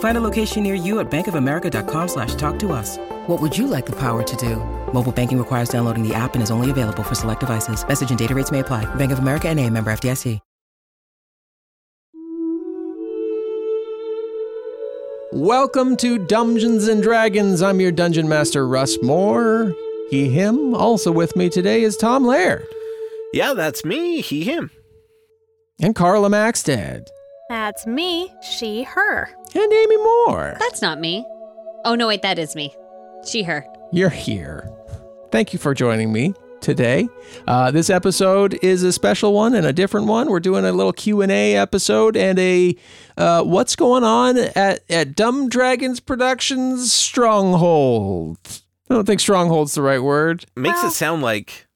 Find a location near you at bankofamerica.com slash talk to us. What would you like the power to do? Mobile banking requires downloading the app and is only available for select devices. Message and data rates may apply. Bank of America and a member FDIC. Welcome to Dumbgeons and Dragons. I'm your dungeon master, Russ More. He, him. Also with me today is Tom Laird Yeah, that's me. He, him. and Carla Maxted That's me, she, her. and Amy More. That's not me. Oh, no, wait, that is me. She, her. You're here. Thank you for joining me today. Uh, this episode is a special one and a different one. We're doing a little Q and A episode and a uh, what's going on at at Dumb Dragons Productions Stronghold. I don't think Stronghold's the right word. Makes Well- it sound like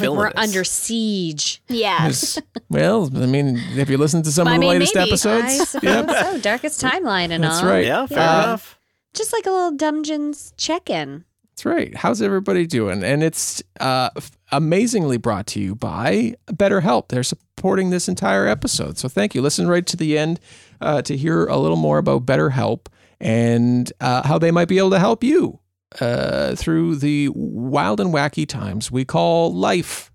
Like we're under siege. Yes. Well, I mean, if you listen to some I of the mean, latest maybe. Episodes, suppose yep, so. Darkest timeline and all. That's all. right. Yeah, fair Uh, enough. Just like a little Dumbgeons check in. that's right. How's everybody doing? And it's uh, f- amazingly brought to you by BetterHelp. They're supporting this entire episode, so thank you. Listen right to the end uh, to hear a little more about BetterHelp and uh, how they might be able to help you uh, through the wild and wacky times we call life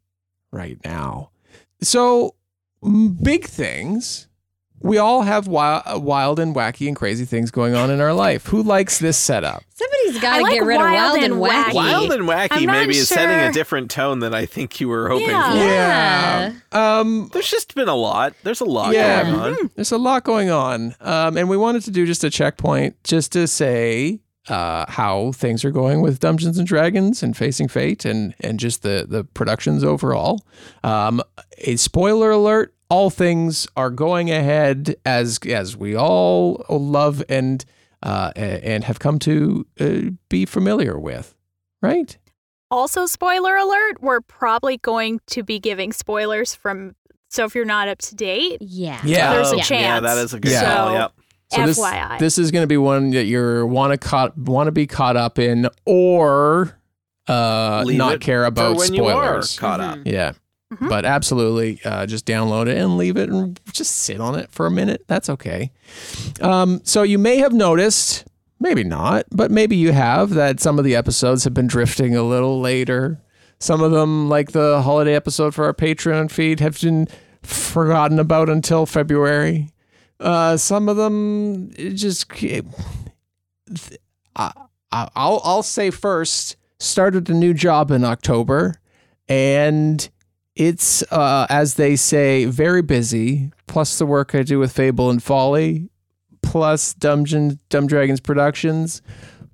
right now. So, big things. We all have wild, wild and wacky and crazy things going on in our life. Who likes this setup? Somebody's got to like get rid of wild wild and and wacky. wacky. Wild and wacky I'm not maybe is setting a different tone than I think you were hoping Yeah. for. Yeah. Um, There's just been a lot. There's a lot Yeah. going on. there's a lot going on. Um, and we wanted to do just a checkpoint just to say uh, how things are going with Dumbgeons and Dragons and Facing Fate and, and just the, the productions overall. Um, a spoiler alert all things are going ahead as as we all love and uh, and have come to uh, be familiar with, right? also, spoiler alert, we're probably going to be giving spoilers from. So if you're not up to date, Yeah. Yeah. there's a Oh, Yeah, chance. that is a good Yeah. call. So- Yep. So this, FYI. this is going to be one that you want to caught want to be caught up in, or uh, Leave not care about when you are spoilers. caught up. Yeah, Mhm. but absolutely, uh, just download it and leave it and just sit on it for a minute. That's okay. Um, so you may have noticed, maybe not, but maybe you have that some of the episodes have been drifting a little later. Some of them, like the holiday episode for our Patreon feed, have been forgotten about until February. Uh, some of them just I, I- I'll I'll say first started a new job in October and it's uh, as they say very busy plus the work I do with Fable and Folly plus Dungeon Dumb Dragons Productions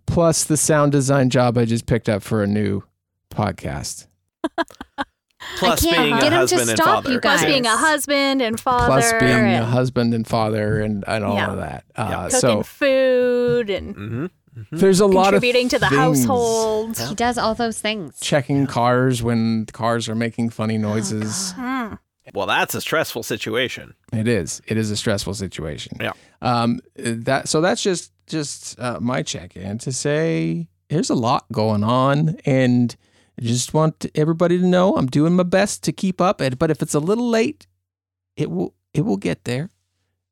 plus the sound design job I just picked up for a new podcast. Plus can't being get a 'em to husband and stop father. you plus being a husband and father, Plus being a and husband and father and, and all Yeah. of that. Uh, cooking so food and hmm there's a lot of contributing to the things. household. He does all those things. Checking cars when cars are making funny noises. Hmm. Well, that's a stressful situation. It is. It is a stressful situation. Yeah. Um. That. So that's just just uh, my check in to say there's a lot going on, and I just want everybody to know I'm doing my best to keep up. And but if it's a little late, it will it will get there,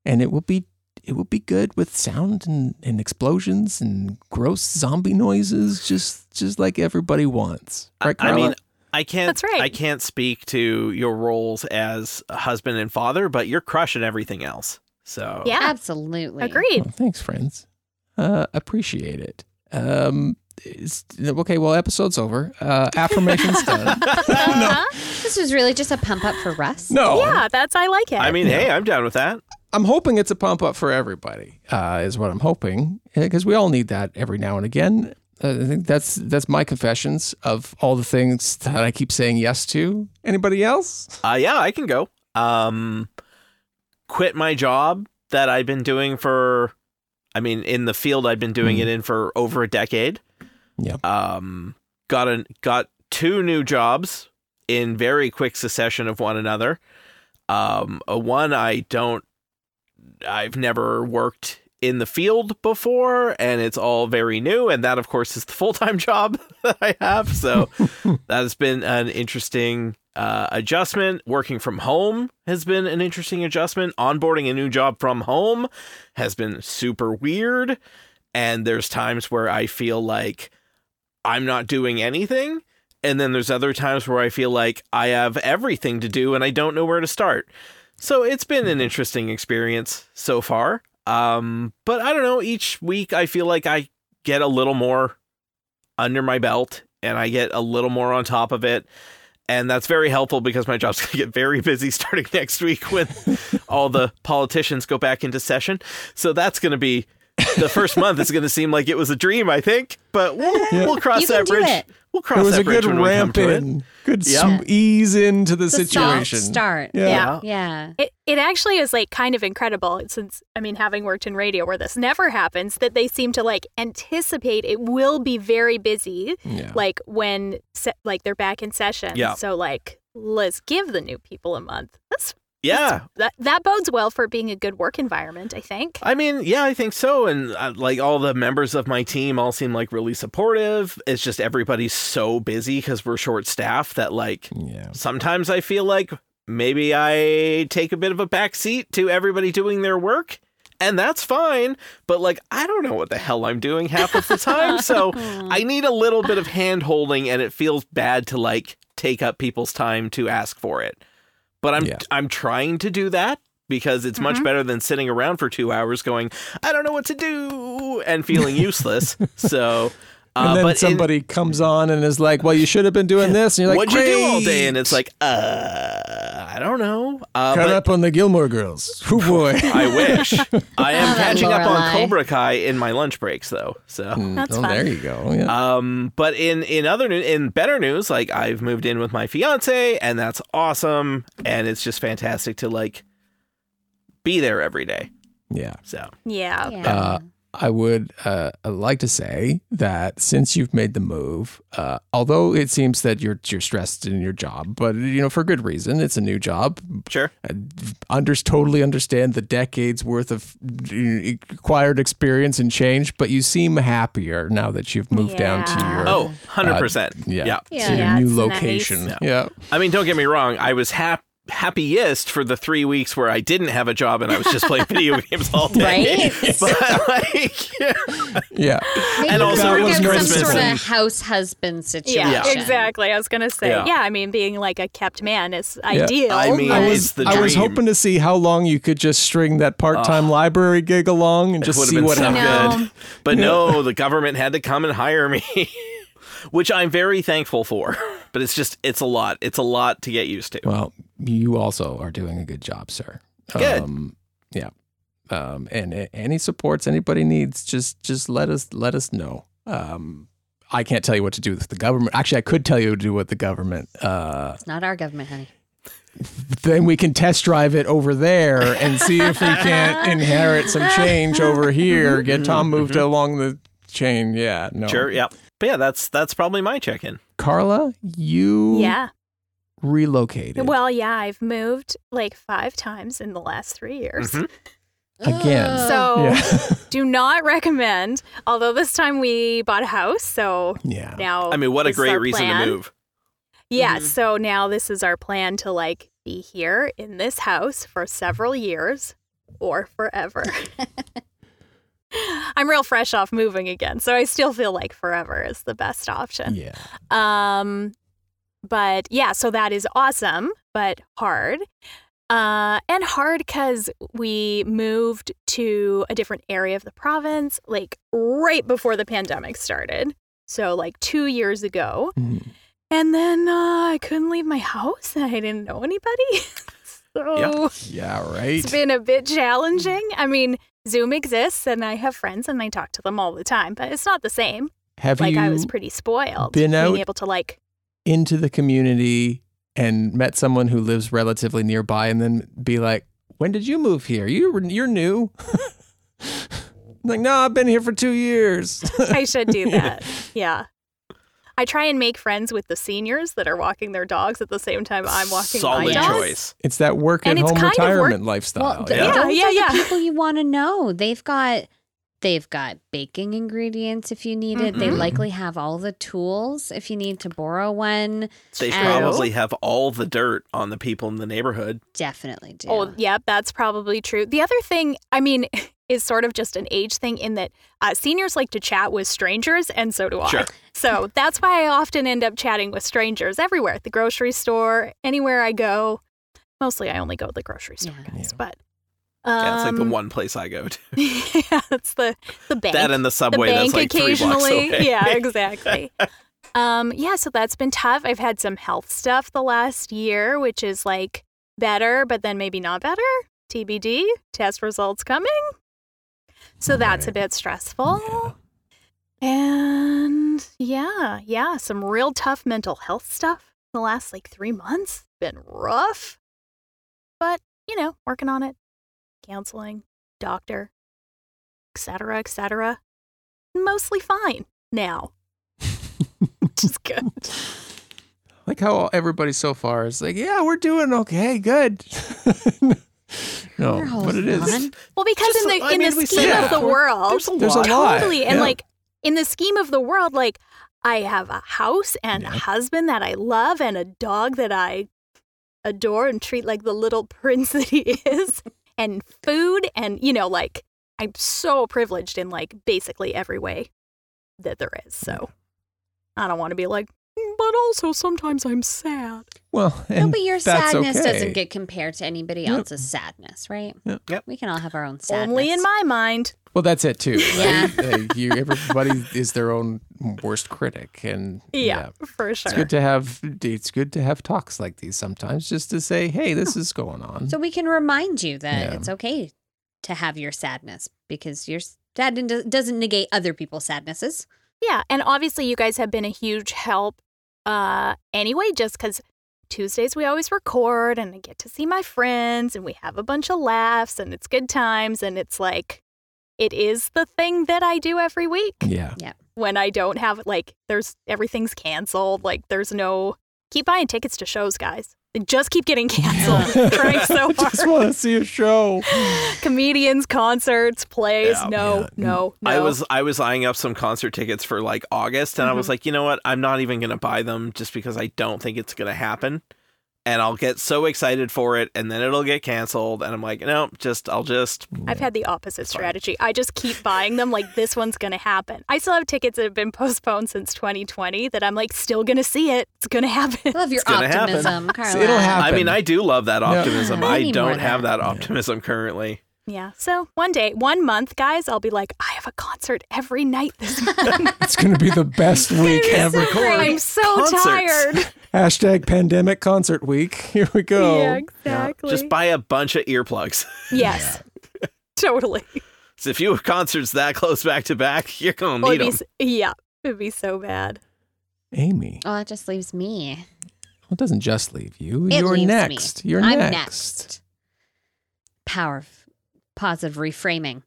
and it will be it will be good with sound and, and explosions and gross zombie noises, just just like everybody wants. I- Right, I mean, I can't. That's right. I can't speak to your roles as husband and father, but you're crushing everything else. So Yeah, Absolutely. agreed. Well, thanks, friends. Uh, appreciate it. Um, it's, okay. Well, episode's over. Uh, affirmations done. no, This was really just a pump up for Russ. no. Yeah, that's I like it. I mean, hey, I'm down with that. I'm hoping it's a pump up for everybody. Uh, is what I'm hoping because we all need that every now and again. Uh, I think that's that's my confessions of all the things that I keep saying yes to. Anybody else? Uh, yeah, I can go. Um, quit my job that I've been doing for, I mean, in the field I've been doing it in for over a decade. Yeah. Um, got a got two new jobs in very quick succession of one another. Um, a one I don't, I've never worked in the field before, and it's all very new. And that, of course, is the full time job that I have. So that has been an interesting uh, adjustment. Working from home has been an interesting adjustment. Onboarding a new job from home has been super weird. And there's times where I feel like I'm not doing anything. And then there's other times where I feel like I have everything to do and I don't know where to start. So it's been an interesting experience so far. Um, but I don't know. Each week I feel like I get a little more under my belt and I get a little more on top of it. And that's very helpful because my job's going to get very busy starting next week when all the politicians go back into session. So that's going to be the first month is going to seem like it was a dream, I think. But we'll, we'll cross You can that do bridge. it. We'll cross it was that a bridge good when we come ramp to it. in, good Yeah. sm- ease into the It's a soft situation. start. Yeah. Yeah. Yeah. It, it actually is like kind of incredible since I mean having worked in radio where this never happens that they seem to like anticipate it will be very busy Yeah. like when se- like they're back in session. Yeah. So like let's give the new people a month. That's Yeah. that that bodes well for being a good work environment, I think. I mean, yeah, I think so. And uh, like all the members of my team all seem like really supportive. It's just everybody's so busy because we're short staffed that like yeah. sometimes I feel like maybe I take a bit of a back seat to everybody doing their work. And that's fine, but like I don't know what the hell I'm doing half of the time, so I need a little bit of hand holding and it feels bad to like take up people's time to ask for it. But I'm Yeah. I'm trying to do that because it's much mm-hmm. better than sitting around for 2 hours going, I don't know what to do and feeling useless. so uh, and then but in- somebody comes on and is like, "Well, you should have been doing this," and you're like, What'd you do all day? And it's like, uh, I don't know. Uh, Caught up on the Gilmore Girls. Oh boy. I wish. I am Oh, that catching up on Lorelai. Cobra Kai in my lunch breaks, though. So, That's oh, fun. there you go. Yeah. um, but in in other new, in better news, like I've moved in with my fiance, and that's awesome, and it's just fantastic to like be there every day. yeah. So, Yeah. Yeah. Uh, I would uh, like to say that since you've made the move, uh, although it seems that you're you're stressed in your job, but you know for good reason, it's a new job. sure. Under totally understand the decades worth of uh, acquired experience and change, but you seem happier now that you've moved down to Yeah. your Oh, 100%. yeah, yeah. Yeah. to your new it's nice. location. Yeah. Yeah. I mean, don't get me wrong. I was hap- happiest for the three weeks where I didn't have a job and I was just playing video games all day. Right? But like, yeah. Yeah. Maybe and also it was out some sort of house husband situation. Yeah, exactly. I was gonna say, Yeah. yeah. I mean, being like a kept man is ideal. I mean, I was It's the I was hoping to see how long you could just string that part-time library gig along and just see what so happened. good. But no, the government had to come and hire me, which I'm very thankful for. But it's just, it's a lot. It's a lot to get used to. Well, you also are doing a good job, sir. Good. Um, yeah. Um, and a- any supports anybody needs, just just let us let us know. Um, I can't tell you what to do with the government. Actually, I could tell you what to do with the government. Uh, It's not our government, honey. then we can test drive it over there and see if we can't inherit some change over here. Get Tom moved along the chain. Yeah. No. Sure. Yeah. But yeah, that's that's probably my check-in. Carla, you yeah. Relocated Well, yeah, I've moved like five times in the last three years. Mhm. again. So yeah. do not recommend. Although this time we bought a house, so yeah. now I mean, what a great reason plan. to move. Yeah, Mhm. so now this is our plan to like be here in this house for several years or forever. I'm real fresh off moving again, so I still feel like forever is the best option. Yeah. Um, but yeah, so that is awesome, but hard. Uh, and hard because we moved to a different area of the province, like right before the pandemic started. So like two years ago. Mhm. And then uh, I couldn't leave my house and I didn't know anybody. so Yeah, right. it's been a bit challenging. I mean, Zoom exists and I have friends and I talk to them all the time, but it's not the same. Have like you I was pretty spoiled. been out- being able to like into the community and met someone who lives relatively nearby and then be like, when did you move here? You were, you're new. like, no, I've been here for two years. I should do that. Yeah. I try and make friends with the seniors that are walking their dogs at the same time I'm walking my Solid dogs. choice. it's that work And at it's home kind of work- retirement lifestyle. Well, th- Yeah. those Yeah, are yeah, the yeah. people you want to know. They've got they've got baking ingredients if you need it. They Mhm. likely have all the tools if you need to borrow one. They And- probably have all the dirt on the people in the neighborhood. Definitely do. Oh, yeah, that's probably true. The other thing, I mean, is sort of just an age thing in that uh, seniors like to chat with strangers, and so do I. Sure. So that's why I often end up chatting with strangers everywhere at the grocery store, anywhere I go. Mostly I only go to the grocery store, Yeah. guys, Yeah. but. Um, yeah, it's like the one place I go to. yeah, it's the, the bank. That and the subway. the bank that's like occasionally. Yeah, exactly. um, yeah, so that's been tough. I've had some health stuff the last year, which is like better, but then maybe not better. TBD. Test results coming. So that's a bit stressful. And yeah, yeah, some real tough mental health stuff the last like three months. Been rough. But, you know, working on it. Counseling, doctor, etc., etc. Mostly fine now. Which is good. like how everybody so far is like, yeah, we're doing okay, good. no, Hold but it is. on. Well, because Just, in the I in mean, the scheme said of the world, There's a There's a lot. lot. totally, and yeah. like in the scheme of the world, like I have a house and a husband that I love and a dog that I adore and treat like the little prince that he is, and food and you know, like I'm so privileged in like basically every way that there is. So I don't want to be like, "Mm, but also sometimes I'm sad. Well, No, but your that's sadness okay. doesn't get compared to anybody Yep. else's sadness, right? Yep. Yep. We can all have our own sadness. Only in my mind. Well, that's it too. Yeah. Right? Like, you, everybody is their own worst critic, and Yeah, for sure. it's good to have. It's good to have talks like these sometimes, just to say, "Hey, this is going on." So we can remind you that Yeah. it's okay to have your sadness because your sadness doesn't negate other people's sadnesses. Yeah, and obviously you guys have been a huge help uh anyway just cuz Tuesdays we always record and I get to see my friends and we have a bunch of laughs and it's good times and it's like it is the thing that I do every week. Yeah, Yeah. when I don't have like there's everything's canceled like there's no keep buying tickets to shows guys. they just keep getting canceled trying so I just want to see a show. comedians concerts plays Yeah. no Yeah. no no I was I was eyeing up some concert tickets for like August, and I Mm-hmm. was like, you know what? I'm not even gonna buy them just because I don't think it's gonna happen, and I'll get so excited for it, and then it'll get canceled, and I'm like, no, just I'll just I've had the opposite Fine. strategy. I just keep buying them like this one's going to happen. I still have tickets that have been postponed since 2020 that I'm like still going to see it. It's going to happen. I Love your gonna happen. optimism, Carla. It'll happen. I mean, I do love that Yeah. optimism. I I don't have that. that optimism currently. Yeah. So one day, one month, guys, I'll be like, I have a concert every night this month. it's going to be the best week ever. I'm so Concerts. tired. Hashtag pandemic concert week. Here we go. Yeah, exactly. Just buy a bunch of earplugs. yes. totally. So if you have concerts that close back to back, you're gonna oh, need it'd them. be, yeah. It'd be so bad. Amy. Oh, that just leaves me. Well, it doesn't just leave you. It You're leaves me. next. You're I'm next. next. Power of positive reframing.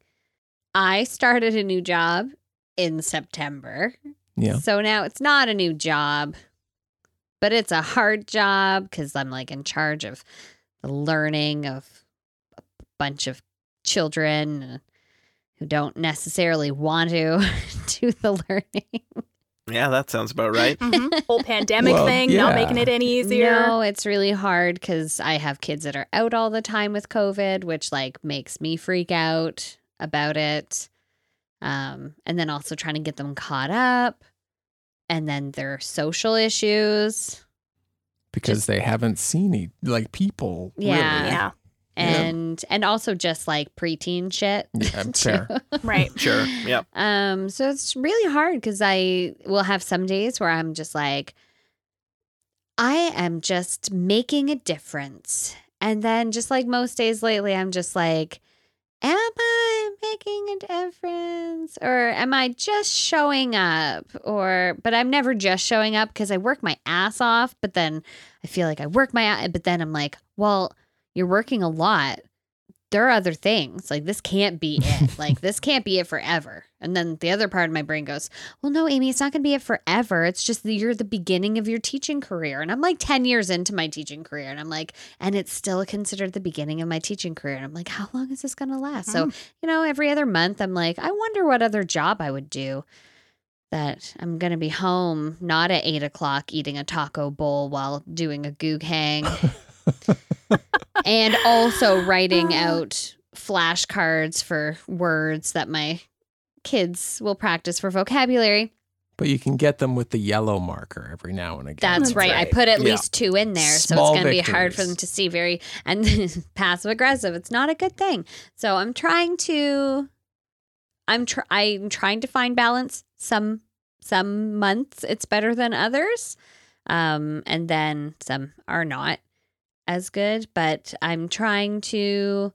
I started a new job in September. Yeah. So now it's not a new job, but it's a hard job because I'm like in charge of the learning of a bunch of children uh, who don't necessarily want to do the learning. Yeah, that sounds about right. Mhm. Whole pandemic Well, thing, yeah. not making it any easier. No, it's really hard because I have kids that are out all the time with COVID, which like makes me freak out about it. Um, and then also trying to get them caught up. And then their social issues. Because they haven't seen e- like people. Yeah. Really. Yeah. And and also just like preteen shit. Yeah, too. fair. Right. Sure. Yep. Um, so it's really hard because I will have some days where I'm just like, I am just making a difference. And then just like most days lately, I'm just like, am I making a difference? Or am I just showing up? Or, but I'm never just showing up because I work my ass off. But then I feel like I work my ass, but then I'm like, well, you're working a lot there are other things. Like this can't be it. like this can't be it forever. And then the other part of my brain goes, "Well, no, Amy, it's not going to be it forever. It's just that you're the beginning of your teaching career." And I'm like 10 years into my teaching career and I'm like, and it's still considered the beginning of my teaching career. And I'm like, "How long is this going to last?" So, mm-hmm. you know, every other month I'm like, "I wonder what other job I would do." That I'm gonna be home, not at eight o'clock, eating a taco bowl while doing a goog hang and also writing out flashcards for words that my kids will practice for vocabulary. But you can get them with the yellow marker every now and again. That's, That's right. I put at Yeah. least two in there, so it's going to be hard for them to see very and passive aggressive. It's not a good thing. So I'm trying to I'm tr- I'm trying to find balance. Some some months it's better than others. Um and then some are not as good, but I'm trying to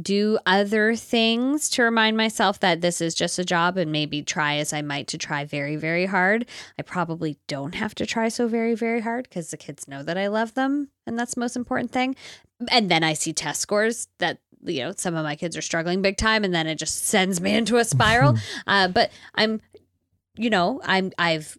do other things to remind myself that this is just a job and maybe try as I might to try very, very hard. I probably don't have to try so very, very hard because the kids know that I love them and that's the most important thing. And then I see test scores that you know some of my kids are struggling big time and then it just sends me into a spiral. uh, but I'm you know, I'm I've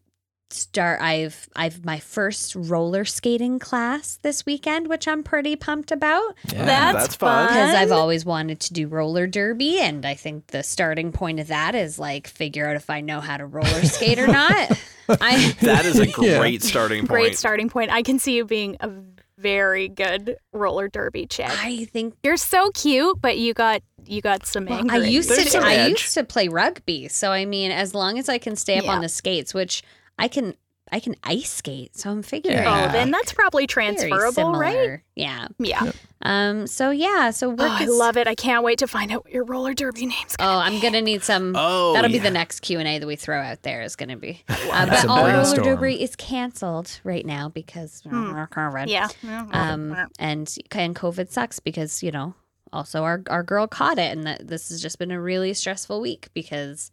start I've I've my first roller skating class this weekend, which I'm pretty pumped about Yeah. That's, that's fun. fun. because I've always wanted to do roller derby, and I think the starting point of that is like figure out if I know how to roller skate or not. I That is a Yeah. great starting point. Great starting point. I can see you being a very good roller derby chick. I think You're so cute, but you got you got some well. I used. There's to I edge. used to play rugby, so I mean, as long as I can stay up Yeah. on the skates, which I can I can ice skate, so I'm figuring. Yeah. Oh, then that's probably transferable, right? similar. Yeah. Yeah. Um. So yeah. So work Oh, I love it. I can't wait to find out what your roller derby name's Oh, gonna I'm gonna need some. Oh, That'll be the next Q and A that we throw out there. Is gonna be. Uh, but all roller derby is canceled right now because COVID. Yeah. Um. And and COVID sucks because you know also our our girl caught it and that this has just been a really stressful week because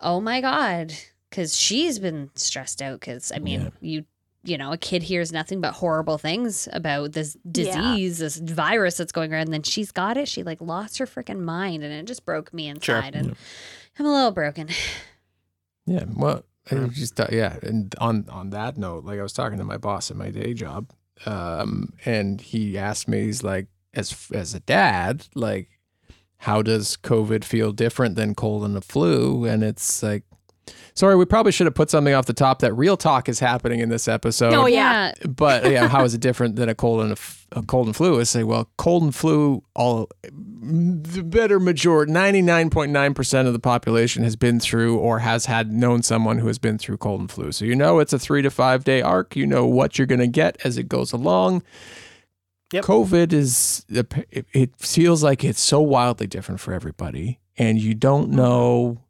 oh my god because she's been stressed out because I mean Yeah. you. You know, a kid hears nothing but horrible things about this Yeah. disease, this virus that's going around. And then she's got it. She like lost her freaking mind, and it just broke me Sure. inside. And I'm a little broken. Yeah, well, I Yeah. just thought, yeah. And on on that note, like I was talking to my boss at my day job, um, and he asked me, he's like, as as a dad, like, how does COVID feel different than cold and the flu? And it's like, sorry, we probably should have put something off the top that real talk is happening in this episode. Oh, yeah. But yeah, how is it different than a cold and a, f- a cold and flu? I say, well, cold and flu, all the better majority, ninety nine point nine percent of the population has been through or has had known someone who has been through cold and flu. So you know it's a three to five day arc. You know what you're going to get as it goes along. Yep. COVID is it it feels like it's so wildly different for everybody, and you don't mm-hmm. know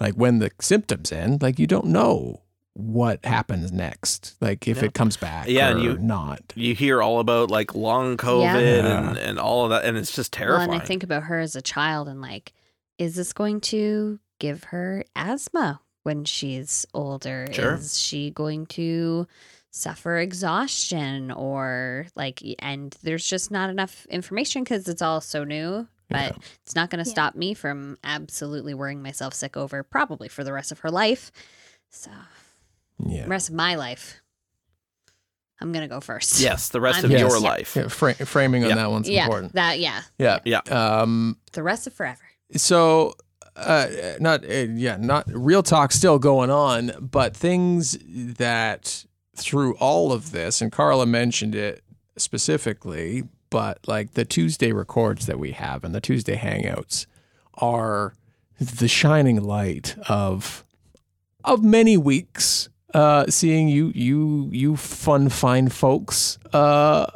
like when the symptoms end. Like you don't know what happens next. Like if Yeah. it comes back, Yeah, or and you- not. You hear all about like long COVID Yeah. and, and all of that, and it's just Well, terrifying. and I think about her as a child and like, is this going to give her asthma when she's older? Sure. Is she going to suffer exhaustion or like, and there's just not enough information because it's all so new. But it's not going to Yeah. stop me from absolutely worrying myself sick over probably for the rest of her life. So, Yeah. rest of my life, I'm going to go first. yes, the rest I'm- of Yes. your Yeah. life. Yeah, fra- framing on Yeah. that one's Yeah. important. That, yeah. Yeah. Yeah. Um, The rest of forever. so uh not uh, yeah not real talk still going on but things that through all of this and carla mentioned it specifically but like the tuesday records that we have and the tuesday hangouts are the shining light of of many weeks uh seeing you you you fun fine folks uh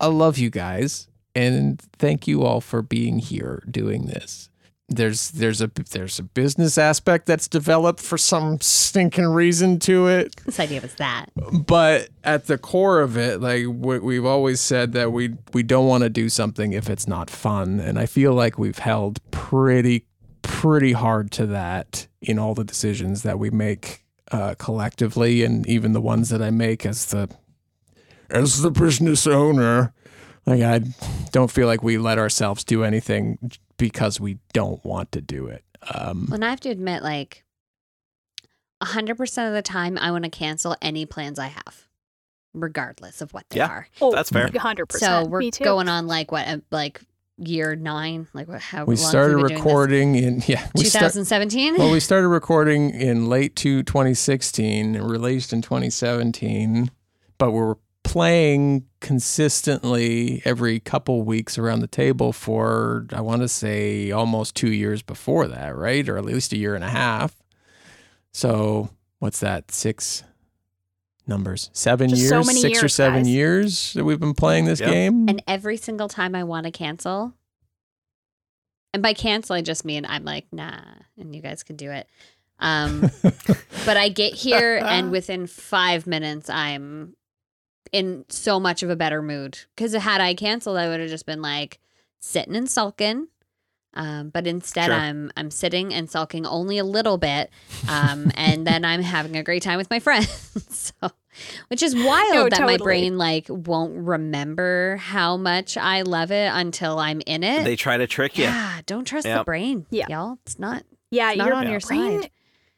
i love you guys and thank you all for being here doing this. There's there's a there's a business aspect that's developed for some stinking reason to it, This idea was that. but at the core of it, like we, we've always said that we we don't want to do something if it's not fun, and I feel like we've held pretty pretty hard to that in all the decisions that we make uh, collectively, and even the ones that I make as the as the business owner. Like I don't feel like we let ourselves do anything because we don't want to do it. Um, And I have to admit, like, 100% of the time, I want to cancel any plans I have, regardless of what they Yeah. are. Oh, That's fair. 100%. So we're Me too. going on like what, uh, like year nine? Like what, how we long started been doing recording in yeah we start- 2017? Well, we started recording in late to 2016 and released in 2017, but we were playing consistently every couple weeks around the table for I want to say almost 2 years before that, right? Or at least a year and a half. So, what's that? 6 numbers. 7 Just years, so many 6 or 7 guys. years that we've been playing this Yep. game. and every single time I want to cancel, and by cancel, I just mean I'm like, nah, and you guys can do it. Um, but I get here, and within five minutes, I'm in so much of a better mood. Because had I canceled, I would have just been like sitting and sulking. Um, but instead, Sure. I'm I'm sitting and sulking only a little bit, um, and then I'm having a great time with my friends. so, which is wild No, that my brain like won't remember how much I love it until I'm in it. They try to trick you. yeah, don't trust the brain, Yeah. y'all. It's not. Yeah, It's not your on your brain. side.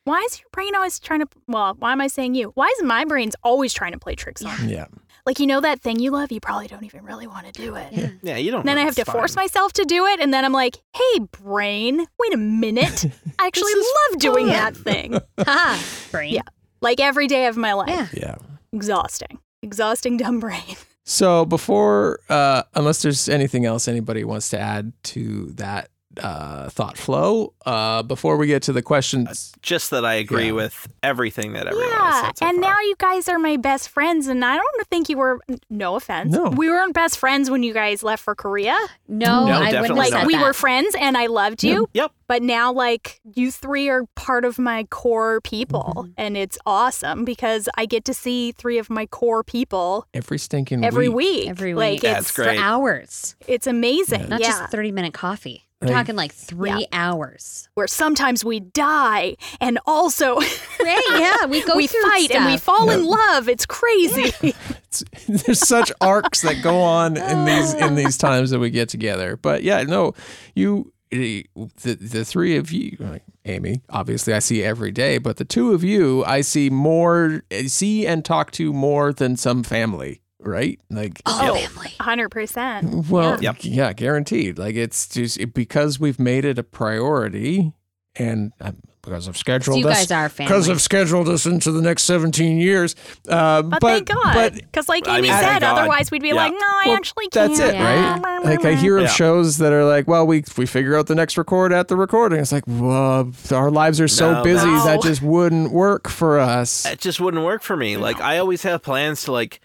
Why is your brain always trying to? Well, why am I saying you? Why is my brain's always trying to play tricks on? me? yeah. Like you know that thing you love, you probably don't even really want to do it. Yeah. Yeah, you don't. And then know, I have to it's force myself to do it, and then I'm like, "Hey, brain, wait a minute! I actually This is love doing that thing, Ha, brain. Yeah. like every day of my life. Yeah. Yeah. Exhausting, exhausting, dumb brain. So before, uh, unless there's anything else anybody wants to add to that uh, thought flow, uh, before we get to the questions, Just that I agree Yeah. with everything that everyone has Yeah, said so and far. now you guys are my best friends, and I don't think you were. No offense, No. we weren't best friends when you guys left for Korea. No, No, I wouldn't definitely Like said we that. were friends, and I loved you. Yep. But now, like, you three are part of my core people, Mm-hmm. and it's awesome because I get to see three of my core people every stinking every week, week. Every Like, week. That's it's, great. for hours, it's amazing. not yeah. just 30 minute coffee. We're Like- talking like three hours. Where sometimes we die, and also Right? Yeah, we go we through fight and we stuff. fall in love. It's crazy. It's- there's such arcs that go on in these in these times that we get together. But yeah, no, you the the three of you, like Amy, obviously I see every day, but the two of you I see more, see and talk to more than some family, right? Like Oh, Yep. family. Hundred percent. Well, Yep. yeah, guaranteed. Like it's just it, because we've made it a priority, and uh, because I've scheduled you us guys are family. because I've scheduled us into the next seventeen years. Uh, But, but thank God, because like I Amy mean, said, otherwise we'd be Yeah. like, no, I Well, actually can't. that's it, Yeah. right? Like I hear of Yeah. shows that are like, well, we we figure out the next record at the recording. It's like, well, our lives are so No, busy no. that just wouldn't work for us. it just wouldn't work for me. Like I always have plans to like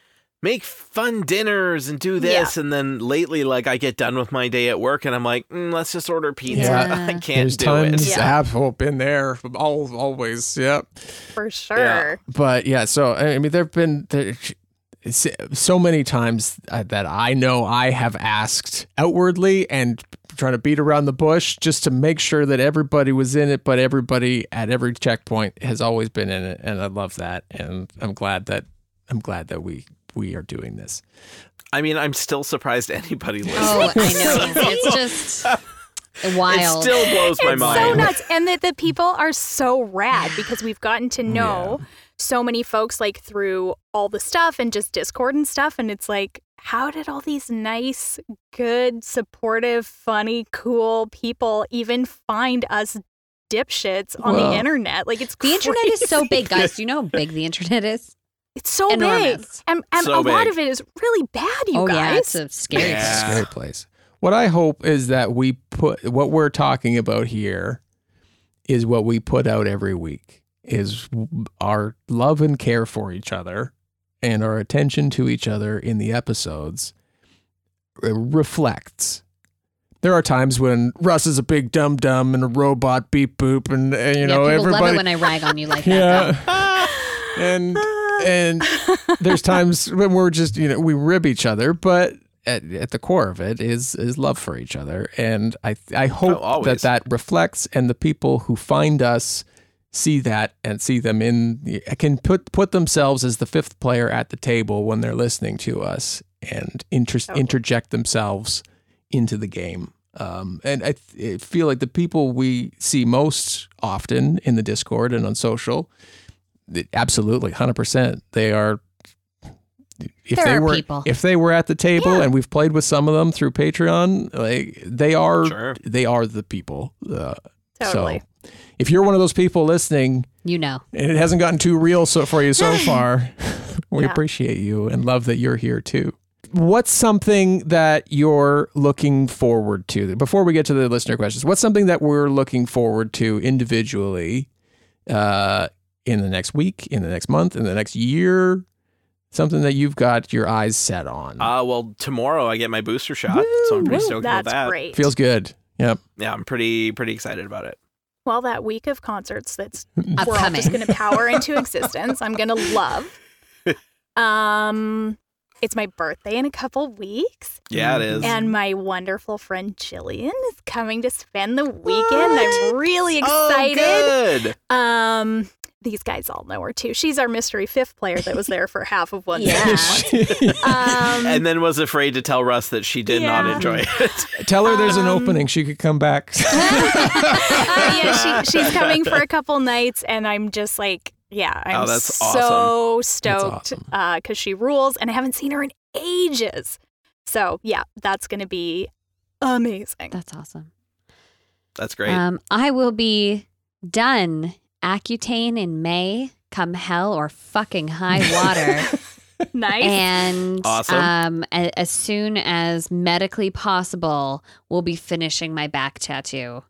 make fun dinners and do this, and then lately, like I get done with my day at work, and I'm like, mm, let's just order pizza. Yeah. I can't There's do times it. Yeah. I've oh, been there, all always, yep. for sure. but yeah, so I mean, there've been there, so many times uh, that I know I have asked outwardly and trying to beat around the bush just to make sure that everybody was in it, but everybody at every checkpoint has always been in it, and I love that, and I'm glad that I'm glad that we we are doing this. I mean, I'm still surprised anybody oh, listens. Oh, I know. It's just wild. It still blows my it's mind. so nuts, and that the people are so rad because we've gotten to know so many folks like through all the stuff and just Discord and stuff, and it's like. How did all these nice, good, supportive, funny, cool people even find us dipshits on Well- the internet? Like it's the internet is so big, guys. Do you know how big the internet is? It's so big, and, and So a lot big. of it is really bad. You oh guys, yeah, it's a scary. It's a scary place. What I hope is that we put what we're talking about here is what we put out every week is our love and care for each other and our attention to each other in the episodes uh, reflects. There are times when Russ is a big dum dum and a robot beep boop, and, and you yeah, know people everybody. love it when I rag on you like that. yeah, and and there's times when we're just you know we rib each other, but at, at the core of it is is love for each other, and I I hope that that reflects, and the people who find us see that and see them in can put put themselves as the fifth player at the table when they're listening to us and inter- Totally. interject themselves into the game. Um, and I, th- I feel like the people we see most often in the Discord and on social, absolutely, hundred percent, they are. If There they are were people. if they were at the table and we've played with some of them through Patreon, like they are Sure. they are the people. Uh, Totally. So if you're one of those people listening You know. and it hasn't gotten too real so for you so far, we Yeah. appreciate you and love that you're here too. What's something that you're looking forward to before we get to the listener questions? What's something that we're looking forward to individually uh, in the next week, in the next month, in the next year? Something that you've got your eyes set on. Uh, well, tomorrow I get my booster shot, so I'm pretty Woo. stoked about That's that. great. Feels good. Yep. Yeah, I'm pretty pretty excited about it. well, that week of concerts that's we're all just going to power into existence. I'm going to love. Um, it's my birthday in a couple weeks, Yeah, it is. and my wonderful friend Jillian is coming to spend the weekend. I'm really excited. Oh, good. Um, these guys all know her too. She's our mystery fifth player that was there for half of one. Yeah. Um, and then was afraid to tell Russ that she did not enjoy it. Tell her there's an Um, opening. She could come back. uh, yeah, she, she's coming for a couple nights, and I'm just like, yeah, I'm Oh, that's so stoked awesome. because she rules, and I haven't seen her in ages. So yeah, that's gonna be amazing. That's awesome. That's great. Um, I will be done Accutane in May, come hell or fucking high water. nice. and Awesome. um, a- as soon as medically possible, we'll be finishing my back tattoo.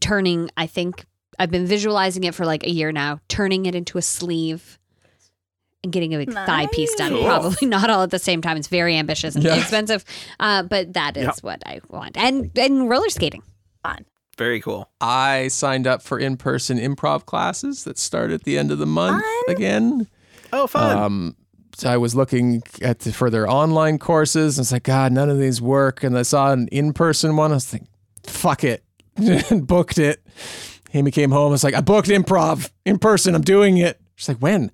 Turning, I think I've been visualizing it for like a year now, turning it into a sleeve and getting a big thigh piece done. Nice. Probably not all at the same time. It's very ambitious and Yeah. expensive, uh, but that is Yep. what I want. And and roller skating. Fun. Very cool. I signed up for in-person improv classes that start at the end of the month Fun. again. Oh, fun. Um, so I was looking at the, for their online courses, and it's like, God, none of these work. And I saw an in-person one. I was like, fuck it, and booked it. Amy came home. It's like, I booked improv in person. I'm doing it. She's like, when?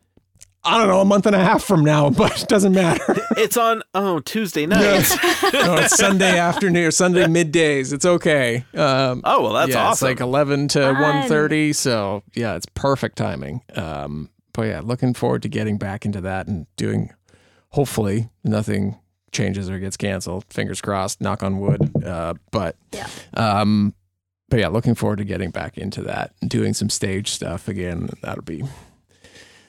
I don't know, a month and a half from now, but it doesn't matter. it's on oh Tuesday nights. no, it's Sunday afternoon or Sunday middays. It's okay. Um, Oh well, that's yeah, awesome. It's like eleven to Fun. one thirty. So yeah, it's perfect timing. Um, but yeah, looking forward to getting back into that and doing. Hopefully, nothing changes or gets canceled. Fingers crossed. Knock on wood. Uh, but Yeah. um, but yeah, looking forward to getting back into that and doing some stage stuff again. That'll be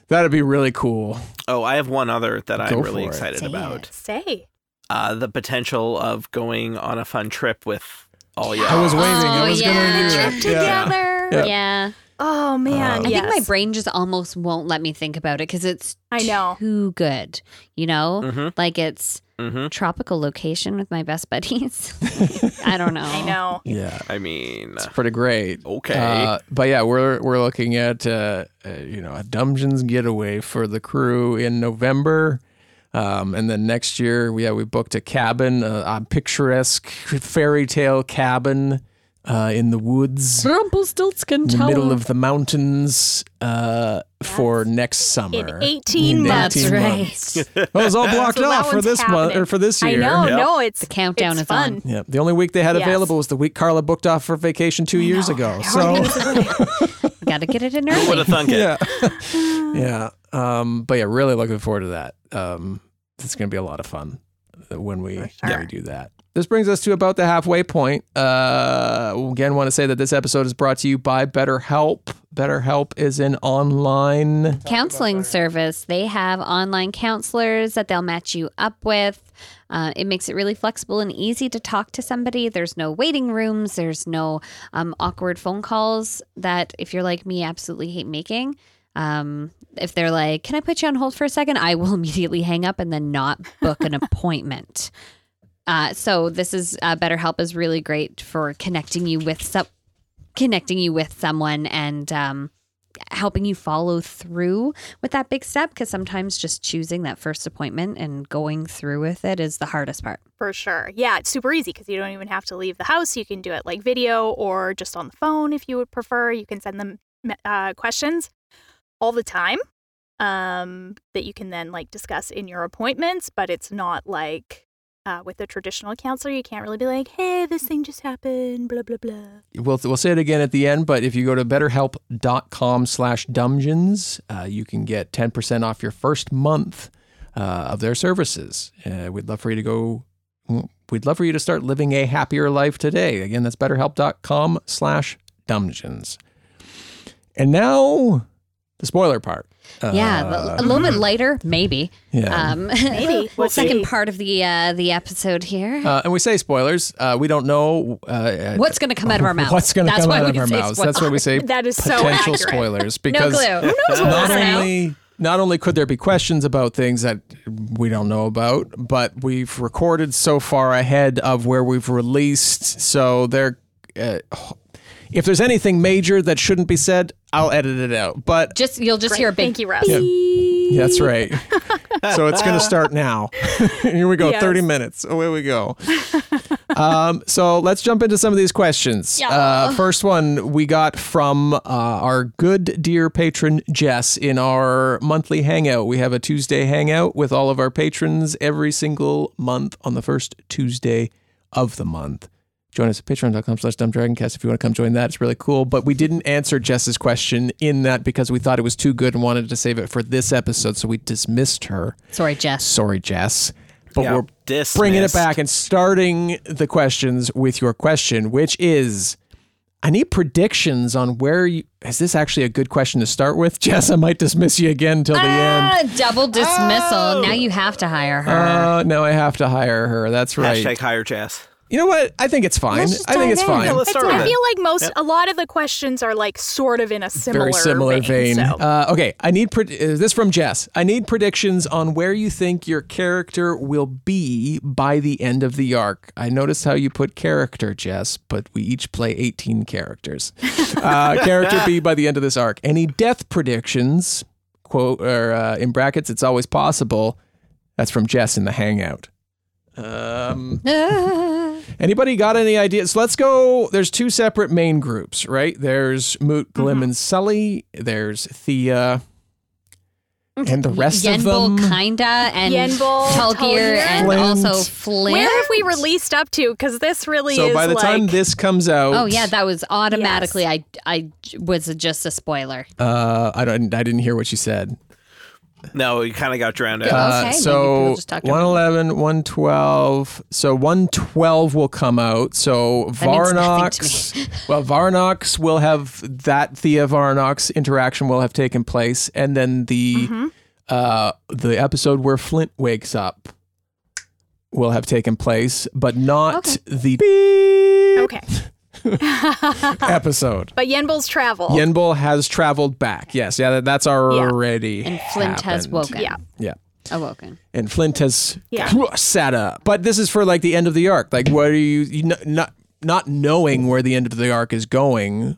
that'll be really cool. oh, I have one other that I'm really it. excited Say about. Say. Uh, the potential of going on a fun trip with all y'all. I was waving. I Oh, was yeah. gonna do Trip it. Yeah. together. Yeah. Yeah. Oh man, Um, I yes. think my brain just almost won't let me think about it because it's I know. too good. You know, Mhm. like it's Mhm. tropical location with my best buddies. I don't know. I know. Yeah. I mean, It's pretty great. okay. Uh, but yeah, we're we're looking at uh, uh, you know a Dumbgeons getaway for the crew in November, um, and then next year, yeah, we booked a cabin, a, a picturesque fairy tale cabin uh, in the woods, Rumpelstiltskin in the middle of the mountains, uh, for next summer. In 18 In months. 18 That's right. months. Well, it's all blocked So that off for one's this month happening. or for this year. I year. know. Yep. No, it's The countdown it's is fun. on. Yeah, the only week they had Yes. available was the week Carla booked off for vacation two years ago. So. Got to get it in Who would early. have thunk it? yeah yeah um but yeah really looking forward to that um it's gonna be a lot of fun when we, For when we do that this brings us to about the halfway point uh again want to say that this episode is brought to you by betterhelp betterhelp is an online Counseling service. They have online counselors that they'll match you up with. Uh, it makes it really flexible and easy to talk to somebody. There's no waiting rooms. There's no um, awkward phone calls that, if you're like me, absolutely hate making. Um, if they're like, "Can I put you on hold for a second? I will immediately hang up and then not book an appointment. Uh, so this is uh, BetterHelp is really great for connecting you with some, connecting you with someone and um, helping you follow through with that big step. Because sometimes just choosing that first appointment and going through with it is the hardest part. For sure. Yeah, it's super easy because you don't even have to leave the house. You can do it like video or just on the phone if you would prefer. You can send them uh, questions all the time um, that you can then like discuss in your appointments, but it's not like uh, with a traditional counselor, you can't really be like, "Hey, this thing just happened," blah blah blah. We'll, we'll say it again at the end, but if you go to betterhelp.com slash dumbgeons, uh, you can get 10% off your first month uh, of their services. Uh, we'd love for you to go, we'd love for you to start living a happier life today. Again, that's betterhelp.com slash dumbgeons. And now the spoiler part. yeah, Uh, a little bit lighter, maybe. Yeah. Um, Maybe. We'll second see. part of the uh, the episode here. Uh, and we say spoilers. Uh, we don't know uh, What's going to come out of our mouths? What's going to That's come why out of we our say mouths? That's why we say That is so potential accurate. spoilers No because clue. Who knows what not we'll only not only could there be questions about things that we don't know about, but we've recorded so far ahead of where we've released, so there. Uh, if there's anything major that shouldn't be said, I'll edit it out. But Just you'll just hear a big Thank you, Russ. Yeah. that's right. so it's going to start now. Here we go. Yes. 30 minutes. Away we go. Um, so let's jump into some of these questions. Yeah. Uh, first one we got from uh, our good dear patron Jess in our monthly hangout. We have a Tuesday hangout with all of our patrons every single month on the first Tuesday of the month. Join us at patreon.com slash dumbdragoncast if you want to come join that. It's really cool. But we didn't answer Jess's question in that because we thought it was too good and wanted to save it for this episode. So we dismissed her. Sorry, Jess. Sorry, Jess. But Yeah, we're dismissed. bringing it back and starting the questions with your question, which is I need predictions on where you. Is this actually a good question to start with? Jess, I might dismiss you again till the end. Ah, double dismissal. Now you have to hire her. Uh, no, I have to hire her. That's right. Hashtag hire Jess. You know what? I think it's fine. Let's just I think it's in. fine. Yeah, let's It's, start with I it. feel like most, a lot of the questions are like sort of in a similar, very similar vein. so. Uh, okay, I need pred- uh, this from Jess. I need predictions on where you think your character will be by the end of the arc. I noticed how you put character, Jess, but we each play 18 characters. Uh, character B by the end of this arc. Any death predictions? Quote or uh, in brackets, it's always possible. That's from Jess in the Hangout. Um. Anybody got any ideas? So let's go. There's two separate main groups, right? There's Moot, Glim, and Sully. There's Thea, and the rest of Yenbul, them. kinda, and Yenbul, Talgear, Talgear. and Flint. also Flint. Where have we released up to? Because this really so is by the like, time this comes out, Oh yeah, that was automatically. I I was just a spoiler. uh, I don't. I didn't hear what you said. No, we kind of got drowned out. Uh, Okay, maybe so people just talked over 111, 112. So 112 will come out. So means Varnox, well, Varnox will have that Thea Varnox interaction will have taken place, and then the Mm-hmm. uh, the episode where Flint wakes up will have taken place, but not Okay. the beep Okay. episode. But Yenbul's travel. Yenbul has traveled back. Yes, yeah, that, that's already And Flint has happened. woken. Yeah. Yeah. Awoken. and Flint has Yeah. sat up. But this is for like the end of the arc. Like, what are you, you kn- not not knowing where the end of the arc is going?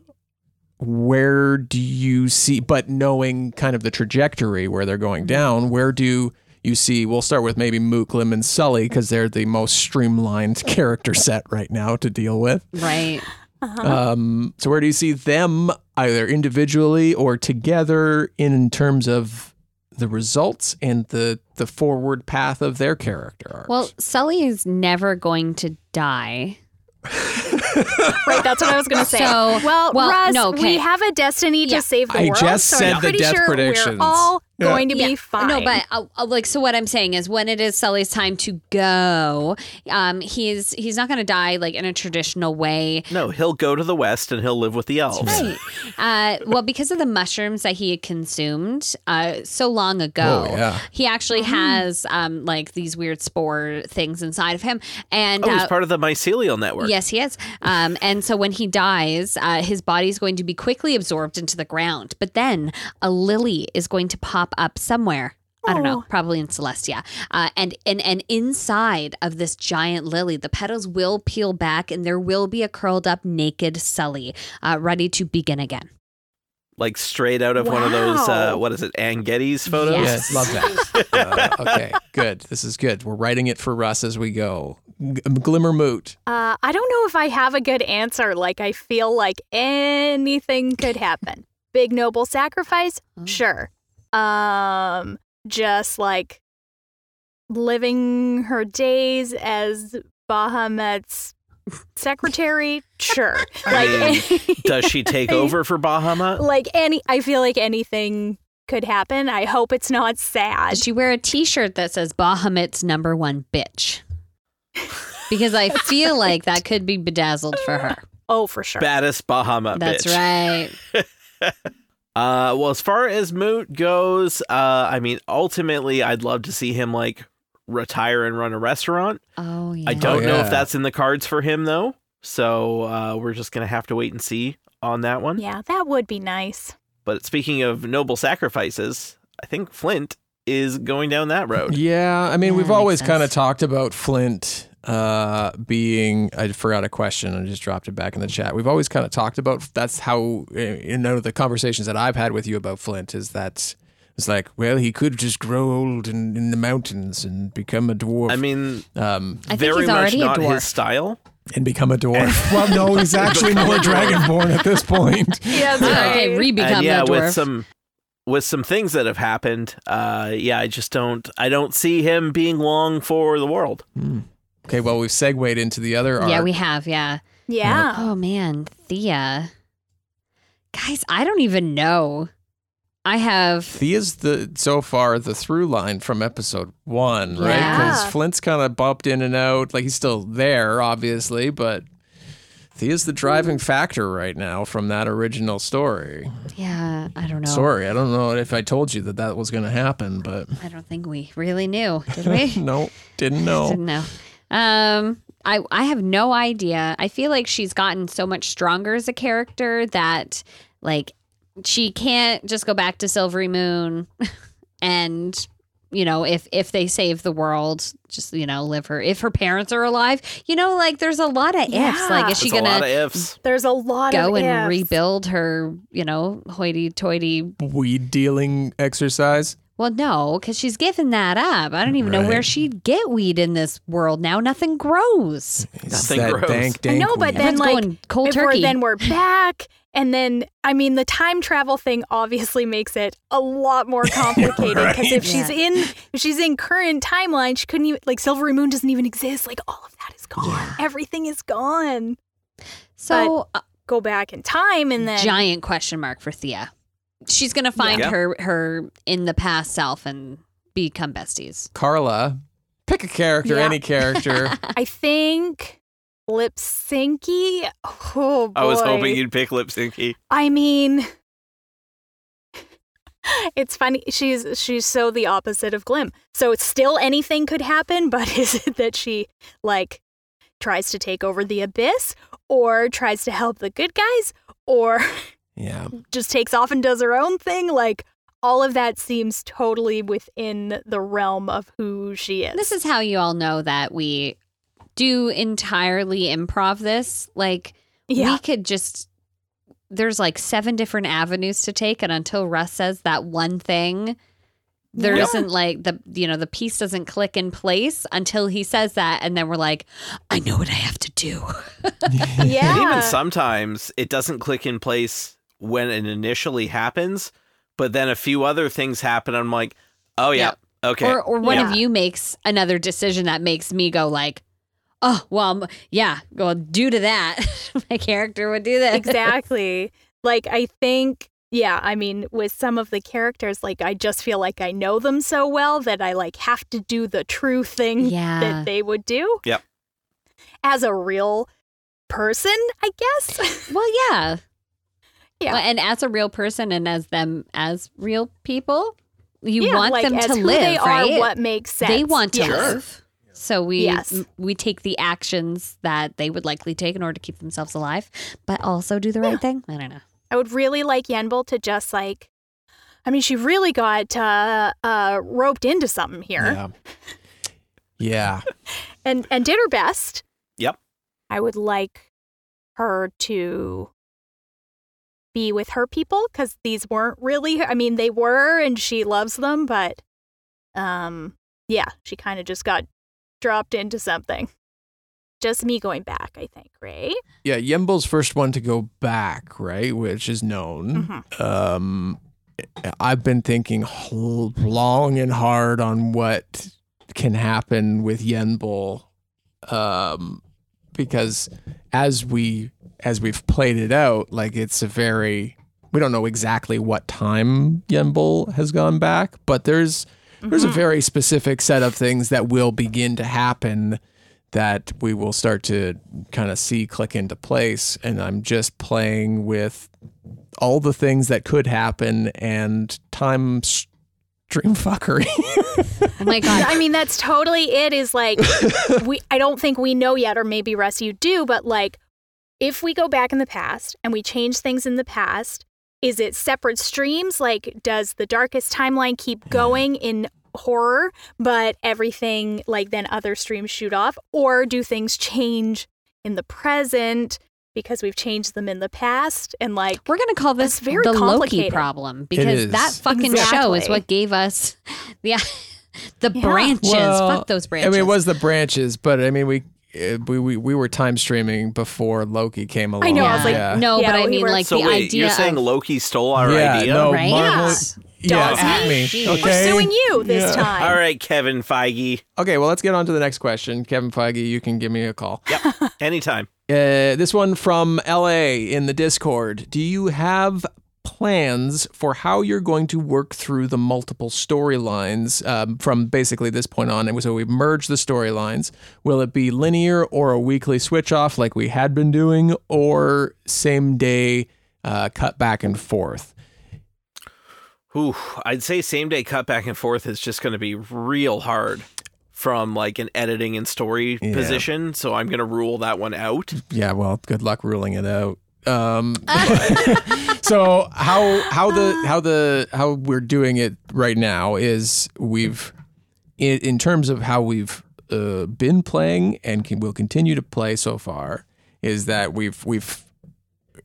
Where do you see? But knowing kind of the trajectory where they're going mm-hmm. down, where do you see? We'll start with maybe Mooklim and Sully because they're the most streamlined character set right now to deal with. Right. Um, so where do you see them either individually or together in terms of the results and the the forward path of their character arcs? Well, Sully is never going to die. Right, that's what I was going to say. So- well, well, Russ, no, okay. we have a destiny Yeah. to save the I world. just so said I'm the death sure predictions. We're all Yeah. Going to Yeah. be fine. No, but uh, uh, like so what I'm saying is when it is Sully's time to go, um, he's he's not going to die like in a traditional way. No, he'll go to the west and he'll live with the elves. Right. Uh, well, because of the mushrooms that he had consumed uh, so long ago, Oh, yeah. he actually has um, like these weird spore things inside of him. And Oh, he's uh, part of the mycelial network. Yes, he is. Um, and so when he dies, uh, his body is going to be quickly absorbed into the ground. But then a lily is going to pop up somewhere I don't know, probably in Celestia. Uh, and and and inside of this giant lily, the petals will peel back, and there will be a curled up, naked Sully, uh, ready to begin again. Like straight out of one of those, uh, what is it, Anne Geddes's photos? Yes. Yes, love that. Uh, okay, good. This is good. We're writing it for Russ as we go. G- Glimmer Moot. Uh, I don't know if I have a good answer. Like, I feel like anything could happen. Big noble sacrifice? Oh. Sure. Um, just like living her days as Bahamut's secretary? Sure. Like, mean, Does she take over for Bahamut? like any, I feel like anything could happen. I hope it's not sad. Does she wear a T-shirt that says Bahamut's number one bitch? Because I feel like that could be bedazzled for her. oh, for sure. Baddest Bahamut That's bitch. right. Uh, well, as far as Moot goes, uh, I mean, ultimately, I'd love to see him like retire and run a restaurant. Oh yeah. I don't know yeah. if that's in the cards for him though, so uh, we're just gonna have to wait and see on that one. Yeah, that would be nice. But speaking of noble sacrifices, I think Flint is going down that road. Yeah, I mean, Yeah, we've always kind of talked about Flint uh, being. I forgot a question. I just dropped it back in the chat. We've always kind of talked about. That's how uh, you know the conversations that I've had with you about Flint is that it's like, well, he could just grow old in, in the mountains and become a dwarf. I mean, um, I think very he's much already a not dwarf. his style. and become a dwarf. well, no, he's actually more dragonborn at this point. Yeah, okay, re-become and yeah, that with some with some things that have happened, uh, yeah, I just don't. I don't see him being long for the world. Okay, well, we've segued into the other arc. yeah, we have. Yeah. Yeah. Oh man, Thea. Guys, I don't even know. I have Thea's the so far the through line from episode one, right? Yeah. Because Flint's kind of bumped in and out. Like he's still there, obviously, but Thea's the driving factor right now from that original story. yeah, I don't know. Sorry, I don't know if I told you that that was going to happen, but I don't think we really knew, did we? no, didn't know. Didn't know. Um, I I have no idea. I feel like she's gotten so much stronger as a character that like she can't just go back to Silverymoon and you know if if they save the world just you know live her if her parents are alive you know like there's a lot of ifs like is she There's a lot gonna of ifs. There's a lot go of and ifs. rebuild her you know hoity-toity Weed dealing exercise. Well no because she's given that up i don't even know where she'd get weed in this world now nothing grows It's Nothing that grows. dank, I know, but weed. then Everyone's like going cold if we're- turkey then we're back, and then I mean the time travel thing obviously makes it a lot more complicated because if she's Yeah. in if she's in current timeline, she couldn't even like Silverymoon doesn't even exist. Like all of that is gone. Everything is gone. so uh, Go back in time and then giant question mark for Thea. She's gonna find Yeah. her her in the past self and become besties. Carla, pick a character, Yeah. any character. I think Lipsinky. Oh boy. I was hoping you'd pick Lipsinky. I mean, it's funny. She's she's so the opposite of Glim. So it's still anything could happen, but is it that she like tries to take over the abyss, or tries to help the good guys, or yeah. just takes off and does her own thing? Like all of that seems totally within the realm of who she is. This is how you all know that we do entirely improv this. Like yeah. we could just there's like seven different avenues to take and until Russ says that one thing there Yeah. not like the you know the piece doesn't click in place until he says that and then we're like I know what I have to do. yeah. And even sometimes it doesn't click in place when it initially happens, but then a few other things happen. I'm like, oh yeah, okay. Or or one of you makes another decision that makes me go like, oh well, yeah. Well, due to that, my character would do this. exactly. Like I think yeah, I mean with some of the characters like I just feel like I know them so well that I like have to do the true thing Yeah. that they would do. Yep. As a real person, I guess. Well, yeah. Yeah. Well, and as a real person and as them as real people, you yeah, want like them as to who live, they right? are, what makes sense. They want to Yes. live. So we Yes. we take the actions that they would likely take in order to keep themselves alive, but also do the right Yeah. thing. I don't know. I would really like Yenbul to just like I mean, she really got uh, uh, roped into something here, Yeah. Yeah. and and did her best. Yep. I would like her to be with her people because these weren't really. I mean, they were, and she loves them, but um, yeah, she kind of just got dropped into something. Just me going back, I think, right? Yeah. Yembo's first one to go back, right? Which is known. Mhm. Um, I've been thinking long and hard on what can happen with Yenbul, um, because as we as we've played it out, like it's a very we don't know exactly what time Yenbul has gone back, but there's there's a mm-hmm. very specific set of things that will begin to happen that we will start to kind of see click into place. And I'm just playing with all the things that could happen and time stream fuckery. Oh my god. I mean, that's totally it. Is like we. I don't think we know yet, or maybe Russ you do. But like, if we go back in the past and we change things in the past, is it separate streams? Like, does the darkest timeline keep going in horror, but everything like then other streams shoot off, or do things change in the present because we've changed them in the past? And like, We're gonna call this very the Loki complicated. problem because that fucking show is what gave us the the Yeah. branches. Well, Fuck those branches. I mean, it was the branches, but I mean, we. uh, We, we we were time streaming before Loki came along. I know, I Yeah. was like, yeah. no, Yeah, but I we mean, were- like So the wait, idea. you're saying of, Loki stole our yeah, idea? no, right? Marvel. Yes. Yeah, Does at he? me. She's Okay. we're suing you this Yeah. time. All right, Kevin Feige. Okay, well, let's get on to the next question. Kevin Feige, you can give me a call. Yep. Anytime. Uh, this one from LA in the Discord. Do you have plans for how you're going to work through the multiple storylines um, from basically this point on? And so we've merged the storylines. Will it be linear or a weekly switch off like we had been doing, or same day uh, cut back and forth? Ooh, I'd say same day cut back and forth is just going to be real hard from like an editing and story Yeah. position. So I'm going to rule that one out. Yeah, well, good luck ruling it out. Um, so how how the how the how we're doing it right now is we've in, in terms of how we've uh, been playing and can, will continue to play so far is that we've we've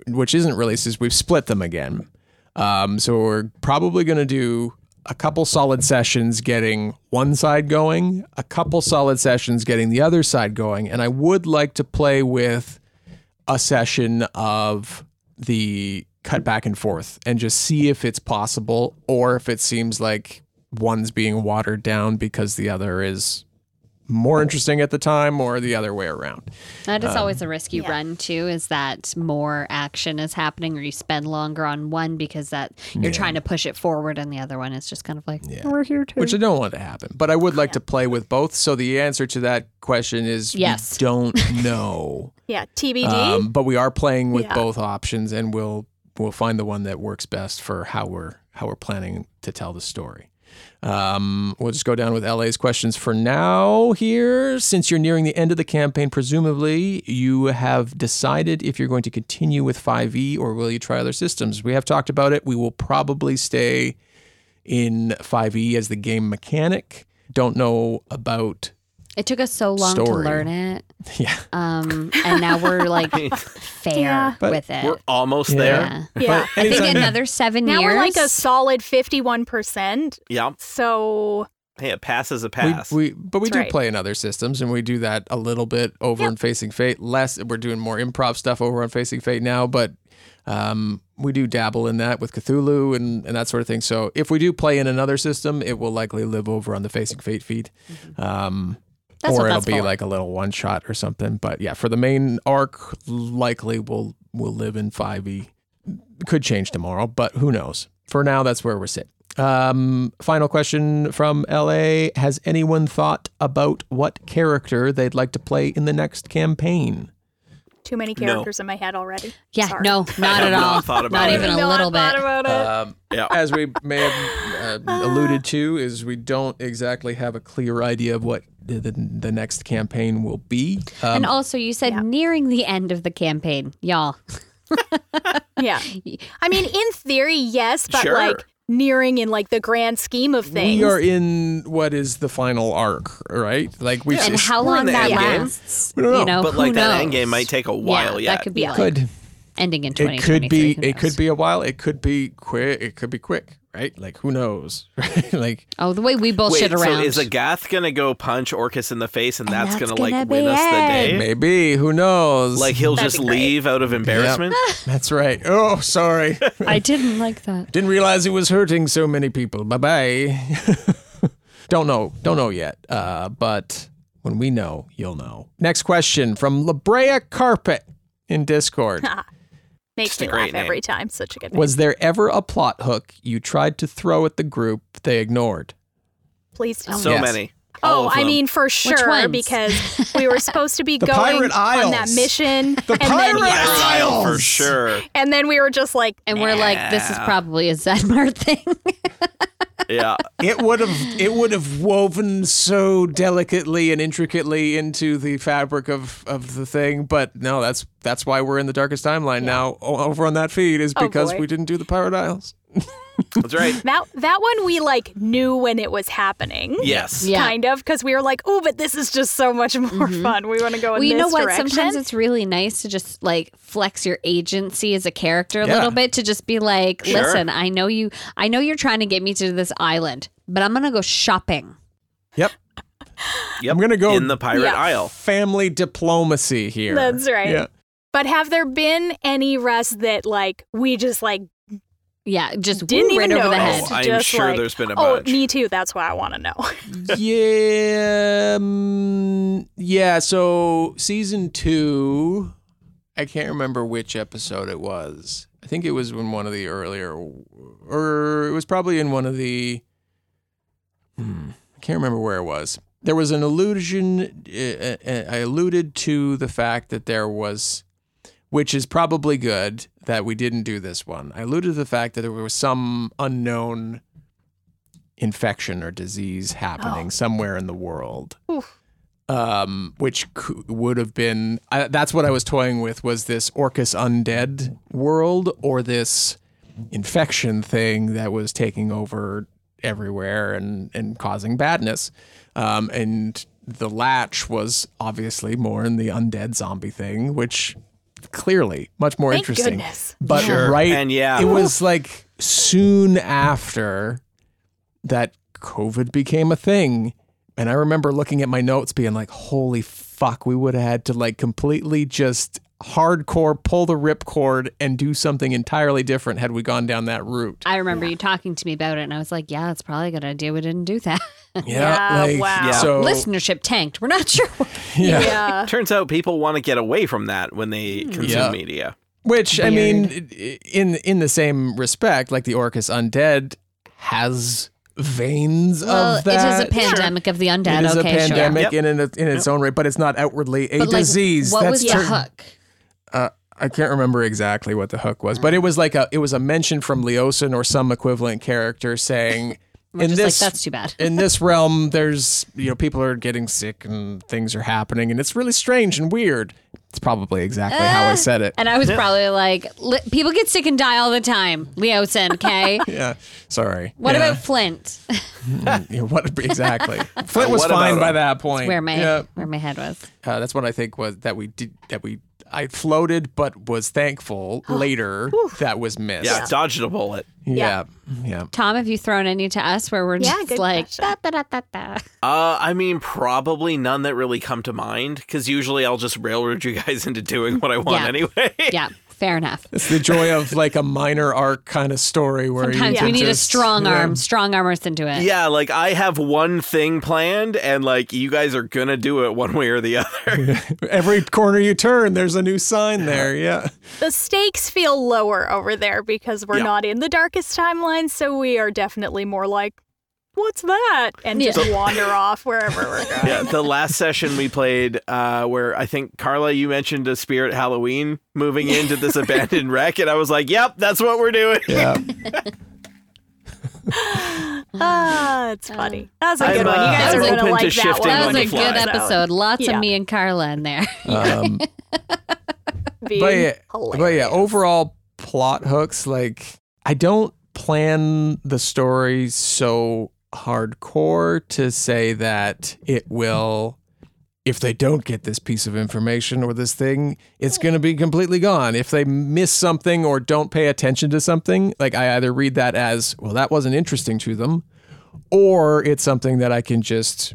which isn't released is we've split them again. Um, so we're probably going to do a couple solid sessions getting one side going, a couple solid sessions getting the other side going, and I would like to play with a session of the cut back and forth and just see if it's possible or if it seems like one's being watered down because the other is more interesting at the time or the other way around. That is always a risk you yeah. run too. Is that more action is happening, or you spend longer on one because that you're trying to push it forward, and the other one is just kind of like Yeah. we're here too. Which I don't want to happen, but I would like to play with both. So the answer to that question is Yes. we don't know. Yeah, TBD. um, but we are playing with Yeah. both options and we'll we'll find the one that works best for how we're how we're planning to tell the story. Um, we'll just go down with LA's questions for now here. Since you're nearing the end of the campaign, presumably you have decided if you're going to continue with 5e or will you try other systems. We have talked about it. We will probably stay in 5e as the game mechanic. Don't know about it took us so long Story. to learn it, yeah. um, and now we're like fair Yeah. But with it. We're almost Yeah. there. yeah. yeah. I think another seven Now years. we're like a solid 51%. Yeah. So, Hey, a pass is a pass. we but we That's do right. play in other systems and we do that a little bit over in Facing Fate. Less we're doing more improv stuff over on Facing Fate now, but um, we do dabble in that with Cthulhu and, and that sort of thing. So if we do play in another system, it will likely live over on the Facing Fate feed. Um, That's or it'll be for. like a little one shot or something. But yeah, for the main arc, likely we'll we'll live in 5e. Could change tomorrow, but who knows? For now, that's where we're sitting. Um, final question from LA. Has anyone thought about what character they'd like to play in the next campaign? Too many No. characters in my head already. yeah, Sorry. no, not have at not all. thought about not it. even a No, little bit. about it. Um, Yeah. As we may have uh, alluded to, is we don't exactly have a clear idea of what the, the, the next campaign will be. Um, and also, you said yeah. nearing the end of the campaign, y'all. Yeah. I mean, in theory, yes, but Sure. like nearing in like the grand scheme of things. We are in what is the final arc, right? Like we Yeah. and how long that end game. lasts, We don't know. you know, but who like that end game might take a while yeah, yet. That could be Yeah. like could ending in it could be it could be a while. It could be quick. It could be quick, right? Like who knows? Right? like Oh, the way we bullshit Wait, around. so is Agath gonna go punch Orcus in the face, and, And that's, that's gonna like gonna win be us the it. day? maybe who knows? Like he'll That'd just leave out of embarrassment. that's right. Oh, sorry. I didn't like that. Didn't realize it was hurting so many people. Bye bye. don't know. Don't know yet. Uh, but when we know, you'll know. Next question from Labrea Carpet in Discord. Makes me great laugh every time. Such a good name. Was there ever a plot hook you tried to throw at the group they ignored? Please tell So me. Yes. many. All Oh, I mean, for sure, because we were supposed to be going on that mission. The and Pirate then, yes. Isles. for sure. And then we were just like, And we're like, this is probably a Zenmar thing. Yeah. It would have it would have woven so delicately and intricately into the fabric of, of the thing, but no, that's that's why we're in the darkest timeline now over on that feed is Oh, because boy. we didn't do the Pirate Isles. That's right. that, that one we like knew when it was happening. Yes. Yeah. Kind of, because we were like, oh, but this is just so much more mm-hmm. fun. We want to go in well, you this know what? direction. Sometimes it's really nice to just like flex your agency as a character a Yeah. little bit to just be like, Sure. listen, I know you, I know you're trying to get me to this island, but I'm gonna go shopping. Yep. Yep. I'm gonna go in the Pirate Yeah. Isle. family diplomacy here. That's right. Yeah. But have there been any rest that like we just like Yeah, just didn't woo, right even over the head. Oh, I'm just sure like, there's been a bunch. Oh, bunch. me too. That's why I want to know. Yeah, um, yeah. So season two, I can't remember which episode it was. I think it was in one of the earlier, or it was probably in one of the. Hmm, I can't remember where it was. There was an allusion. Uh, uh, I alluded to the fact that there was, which is probably good that we didn't do this one. I alluded to the fact that there was some unknown infection or disease happening somewhere in the world. Oof. Um, which would have been I, that's what I was toying with was this Orcus undead world or this infection thing that was taking over everywhere and and causing badness. Um, and the latch was obviously more in the undead zombie thing, which clearly much more Thank interesting. goodness. But Sure. right, And yeah. it was like soon after that COVID became a thing. And I remember looking at my notes being like, holy fuck, we would have had to like completely just hardcore pull the ripcord and do something entirely different had we gone down that route. I remember you talking to me about it, and I was like, "Yeah, that's probably a good idea. We didn't do that. Yeah, wow. Yeah. So, Listenership tanked. We're not sure." yeah. Yeah. Turns out people want to get away from that when they consume Yeah. media. Which I mean, in in the same respect, like the Orcus Undead has veins well, of that. it is a pandemic of the undead. It is okay, a pandemic Yep. in, in, in its own right, but it's not outwardly a sure. But like, disease. what That's was the tur- hook? Uh, I can't remember exactly what the hook was, but it was like a it was a mention from Leosin or some equivalent character saying We're in just this like, "That's too bad." in this realm there's you know people are getting sick and things are happening and it's really strange and weird. It's probably exactly how I Eh. said it. And I was probably like, "Li- "People get sick and die all the time." Leo Leosin, okay. Yeah, sorry. What Yeah. about Flint? Yeah, what exactly? Flint was fine by that point. Where my yeah, where my head was. uh, that's what I think was that we did that we I floated but was thankful later that was missed. Yeah, dodged a bullet. yeah, yeah. Tom, have you thrown any to us where we're Yeah, just good like question. da, da, da, da, da. Uh, I mean, probably none that really come to mind because usually I'll just railroad you guys into doing what I want Yeah. anyway. Yeah, fair enough. It's the joy of like a minor arc kind of story where Sometimes you we can need a just- strong yeah. arm, strong arm us into it. Yeah, like I have one thing planned, and like you guys are gonna do it one way or the other. Every corner you turn, there's a new sign there. Yeah. The stakes feel lower over there because we're Yeah. not in the darkest timeline, so we are definitely more like, what's that? And Yeah. just wander off wherever we're going. yeah, the last session we played, uh, where I think Carla, you mentioned a spirit Halloween moving into this abandoned wreck, and I was like, "Yep, that's what we're doing." Yeah. Ah, it's funny. That was a I'm, good one. You uh, guys I'm are going to like that one. That was a fly. good episode. Lots Yeah. of me and Carla in there. Um, but yeah, but yeah, overall plot hooks, like I don't plan the story so hardcore to say that it will if they don't get this piece of information or this thing, it's going to be completely gone. If they miss something or don't pay attention to something, like I either read that as, well, that wasn't interesting to them, or it's something that I can just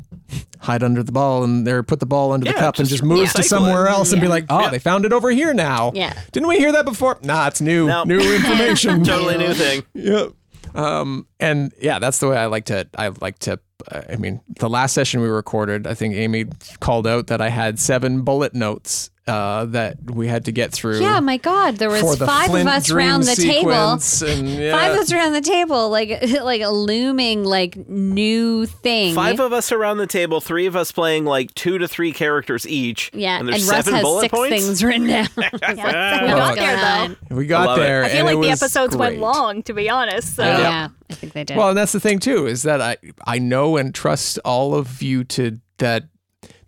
hide under the ball and there put the ball under the Yeah, cup and just just move to somewhere it. else and be like, oh, Yeah. they found it over here now. Yeah. Didn't we hear that before? Nah, it's new. No. New information. Totally new thing. Yep. Um, and yeah, that's the way I like to. I like to. Uh, I mean, the last session we recorded, I think Amy called out that I had seven bullet notes uh, that we had to get through. Yeah, my God, there was the five of us around the table. And, yeah. Five of us around the table, like like a looming like new thing. Five of us around the table, three of us playing like two to three characters each. yeah, and and, there's Russ seven has bullet six points. things written down. Yeah, we got there though. on? we I got love it. there. I feel and like it the was episodes went long, to be honest. So. Yeah. yeah, I think they did. Well, and that's the thing too is that I I know and trust all of you to that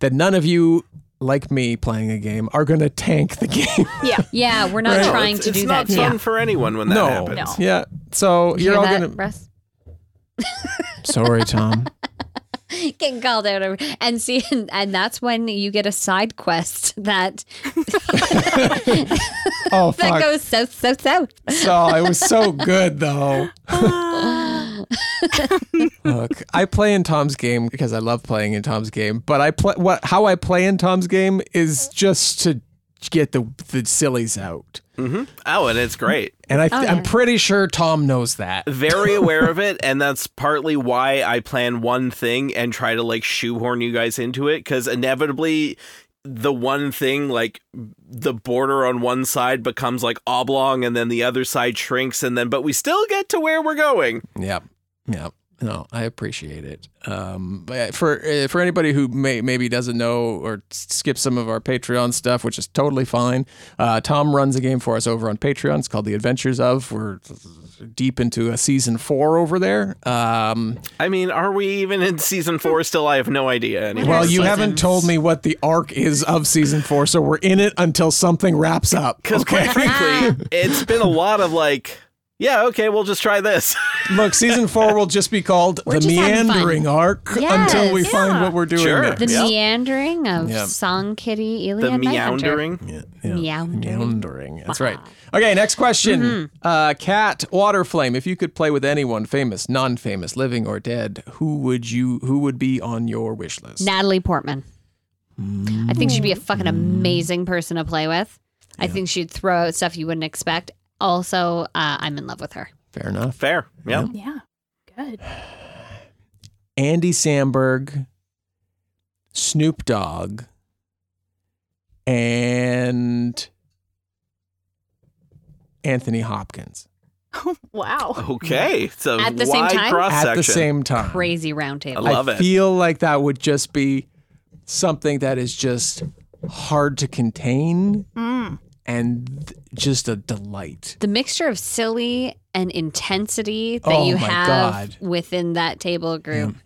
that none of you like me playing a game are going to tank the game. Yeah. yeah, we're not Right. trying it's, to it's do not fun Yeah. for anyone when that no. happens. No. Yeah. So You you're all going to Russ? Sorry, Tom. Getting called out over, and see, and, and that's when you get a side quest that Oh that fuck. goes so so so. So it was so good though. Look, I play in Tom's game because I love playing in Tom's game, but I play what how I play in Tom's game is just to get the the sillies out. hmm Oh, and it's great. And I Oh, yeah. I'm pretty sure Tom knows that. Very aware of it, and that's partly why I plan one thing and try to like shoehorn you guys into it, because inevitably the one thing like the border on one side becomes like oblong and then the other side shrinks and then but we still get to where we're going Yeah. Yep. No, I appreciate it. Um, but for uh, for anybody who may maybe doesn't know or skips some of our Patreon stuff, which is totally fine. Uh, Tom runs a game for us over on Patreon. It's called The Adventures of. We're deep into a season four over there. Um, i mean are we even in season four still i have no idea anymore well, you seasons. haven't told me what the arc is of season four, so we're in it until something wraps up. because Okay. quite frankly it's been a lot of like yeah okay we'll just try this Look, season four will just be called We're the just having fun. meandering arc Yes. until we find what we're doing Sure. next. The Yep. meandering of Yep. Song Kitty, Iliad, the meandering Yeah, yeah. Meandering. Meandering. That's right. Okay, next question. Mm-hmm. Uh, Cat Waterflame. If you could play with anyone, famous, non-famous, living or dead, who would you? Who would be on your wish list? Natalie Portman. I think she'd be a fucking Mm. amazing person to play with. I think she'd throw out stuff you wouldn't expect. Also, uh, I'm in love with her. Fair enough. fair yeah Yeah. Good. Andy Samberg, Snoop Dogg, and Anthony Hopkins Wow. okay so At the same wide time? cross at the same time. Crazy roundtable. I love I it. feel like that would just be something that is just hard to contain Mm. And just a delight. the mixture of silly and intensity that Oh you have God. within that table group.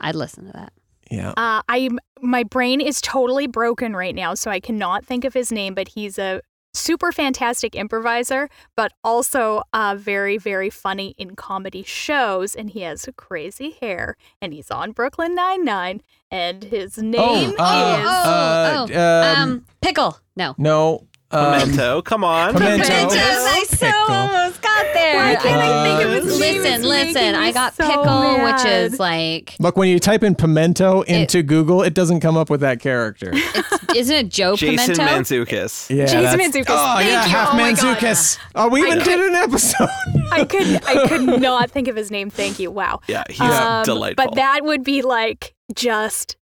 I'd listen to that. Yeah. Uh, I my brain is totally broken right now, so I cannot think of his name. But he's a super fantastic improviser, but also uh, very very funny in comedy shows, and he has crazy hair, and he's on Brooklyn Nine Nine, and his name uh, is uh, oh, um, um, pickle. No. No. Um, Memento, come on. Pimento. Pimentos, I so Pickle. almost got there. Why can't I think of his? Listen, It's listen. I got so pickle, which is like, Look, when you type in pimento into Google, it doesn't come up with that character. it's, isn't it Joe Jason Pimento? Mantzoukas. Yeah, Jason that's- Mantzoukas. Oh Thank yeah, you. half Oh my God. Mantzoukas. Oh, we even did an episode. I could I could not think of his name. Thank you. Wow. Yeah, he's Um, delightful. But that would be like just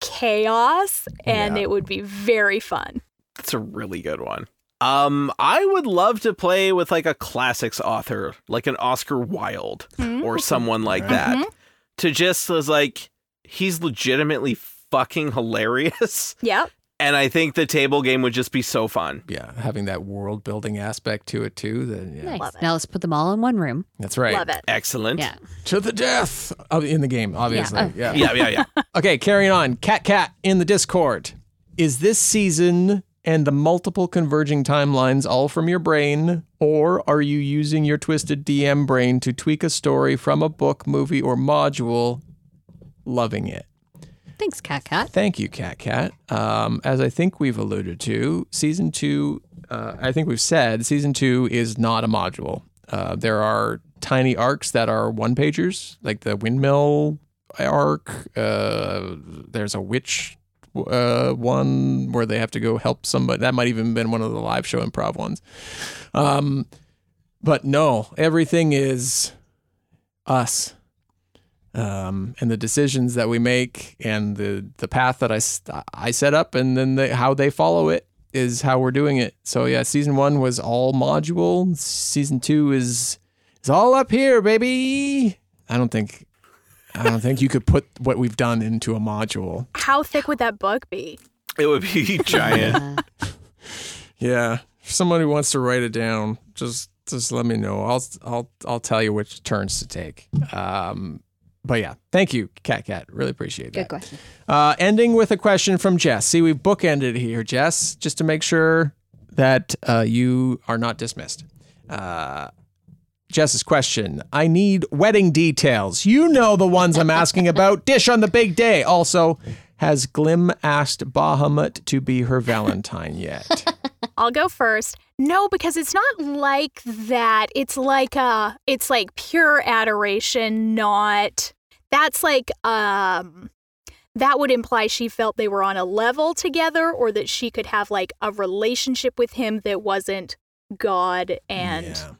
chaos, and Yeah. it would be very fun. That's a really good one. Um, I would love to play with like a classics author, like an Oscar Wilde or someone like that, to just was like he's legitimately fucking hilarious, Yep. and I think the table game would just be so fun. yeah, having that world building aspect to it too. Then yeah, Nice. Love it. Now let's put them all in one room. that's right. Love it. Excellent. Yeah. To the death of, in the game, obviously. Uh, Yeah. Yeah, yeah, yeah. Okay, carrying on. Cat Cat in the Discord. Is this season and the multiple converging timelines all from your brain? Or are you using your twisted DM brain to tweak a story from a book, movie, or module? Loving it. Thanks, Cat Cat. Thank you, Cat Cat. Um, as I think we've alluded to, season two, uh, I think we've said season two is not a module. Uh, there are tiny arcs that are one pagers, like the windmill arc. Uh, there's a witch uh, one where they have to go help somebody. That might even been one of the live show improv ones. Um, but no, everything is us um, and the decisions that we make and the the path that I, I set up and then the, how they follow it is how we're doing it. So yeah, season one was all module. Season two is is all up here, baby. I don't think I don't think you could put what we've done into a module. How thick would that book be? It would be giant. Yeah, if somebody wants to write it down, just just let me know. I'll I'll I'll tell you which turns to take. Um, but yeah, thank you, Cat Cat. Really appreciate that. good question. Uh, ending with a question from Jess. See, we've bookended here, Jess, just to make sure that uh, you are not dismissed. Uh, Jess's question I need wedding details. You know the ones I'm asking about. Dish on the big day. Also, has Glim asked Bahamut to be her Valentine yet? I'll go first. No, because it's not like that. It's like uh it's like pure adoration, not that's like um that would imply she felt they were on a level together or that she could have like a relationship with him that wasn't God and Yeah.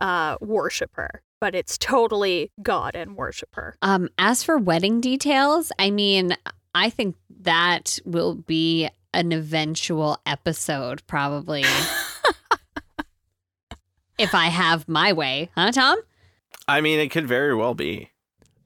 Uh worshiper. But it's totally God and worshiper. Um, as for wedding details, I mean, I think that will be an eventual episode, probably. if I have my way, huh, Tom? I mean, it could very well be.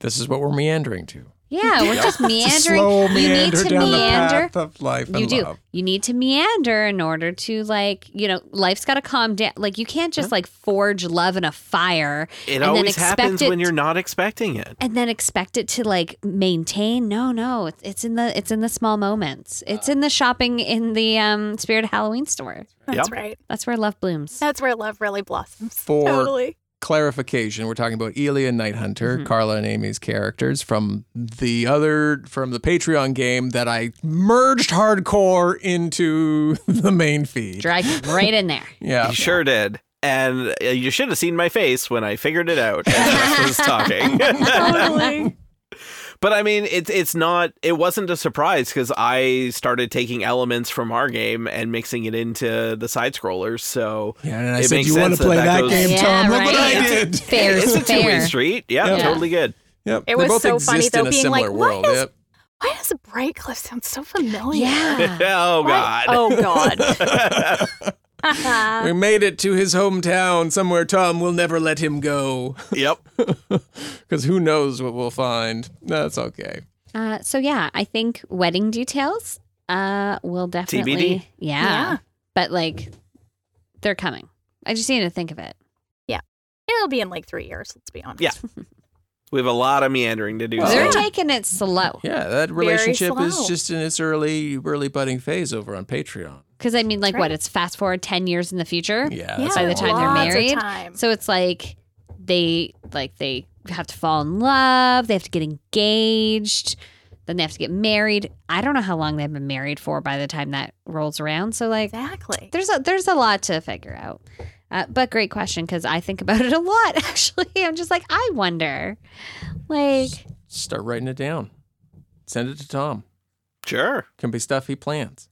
This is what we're meandering to. Yeah, we're just meandering. slow you need to down meander. the path of life You do. love. You need to meander in order to like, you know, life's got to calm down. Like you can't just like forge love in a fire It and then always expect happens it when you're not expecting it. and then expect it to like maintain. No, no, it's, it's in the it's in the small moments. It's in the shopping in the um Spirit of Halloween store. That's Yep. right. That's where love blooms. That's where love really blossoms. For- totally. Clarification, we're talking about Elia Night Hunter, Mm-hmm. Carla and Amy's characters from the other from the Patreon game that I merged hardcore into the main feed. Drag right in there. Yeah. You sure did. And uh, you should have seen my face when I figured it out as I was talking. Totally. But I mean, it's it's not. It wasn't a surprise because I started taking elements from our game and mixing it into the side scrollers. So Yeah, and I It said, makes "You want sense to play that that that, goes- game, Yeah, Tom? Look what right. I did." Fair it's is a two way street. Yeah, Yeah. totally good. Yep. It they was both so funny, though, in a being similar like, why world. is- Yep. Why does Brightcliff sound so familiar? Yeah. oh Why- God. Oh God. We made it to his hometown, somewhere Tom will never let him go, yep. because who knows what we'll find. That's okay. Uh, so yeah, I think wedding details uh will definitely TBD? Yeah. Yeah. But like they're coming. I just need to think of it. Yeah. It'll be in like three years. Let's be honest. Yeah. We have a lot of meandering to do. Well, They're taking it slow. Yeah, that relationship is just in its early, early budding phase over on Patreon. Because I mean, like, That's what? It's fast forward ten years in the future. Yeah, Yeah, By the time they're married. time. So it's like they like they have to fall in love. They have to get engaged. Then they have to get married. I don't know how long they've been married for by the time that rolls around. So like, exactly. there's a there's a lot to figure out. Uh, but great question because I think about it a lot. Actually, I'm just like I wonder, like Start writing it down. Send it to Tom. Sure. Can be stuff he plans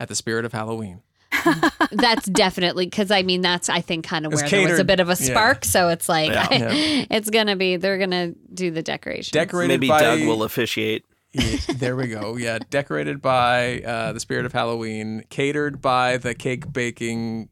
at the Spirit of Halloween. that's definitely because I mean that's I think kind of It's where there was a bit of a Yeah. spark. So it's like Yeah. Yeah. it's gonna be they're gonna do the decoration. Decorated Maybe by Doug will officiate. Yeah, there we go. Yeah, decorated by uh, the Spirit of Halloween, catered by the cake baking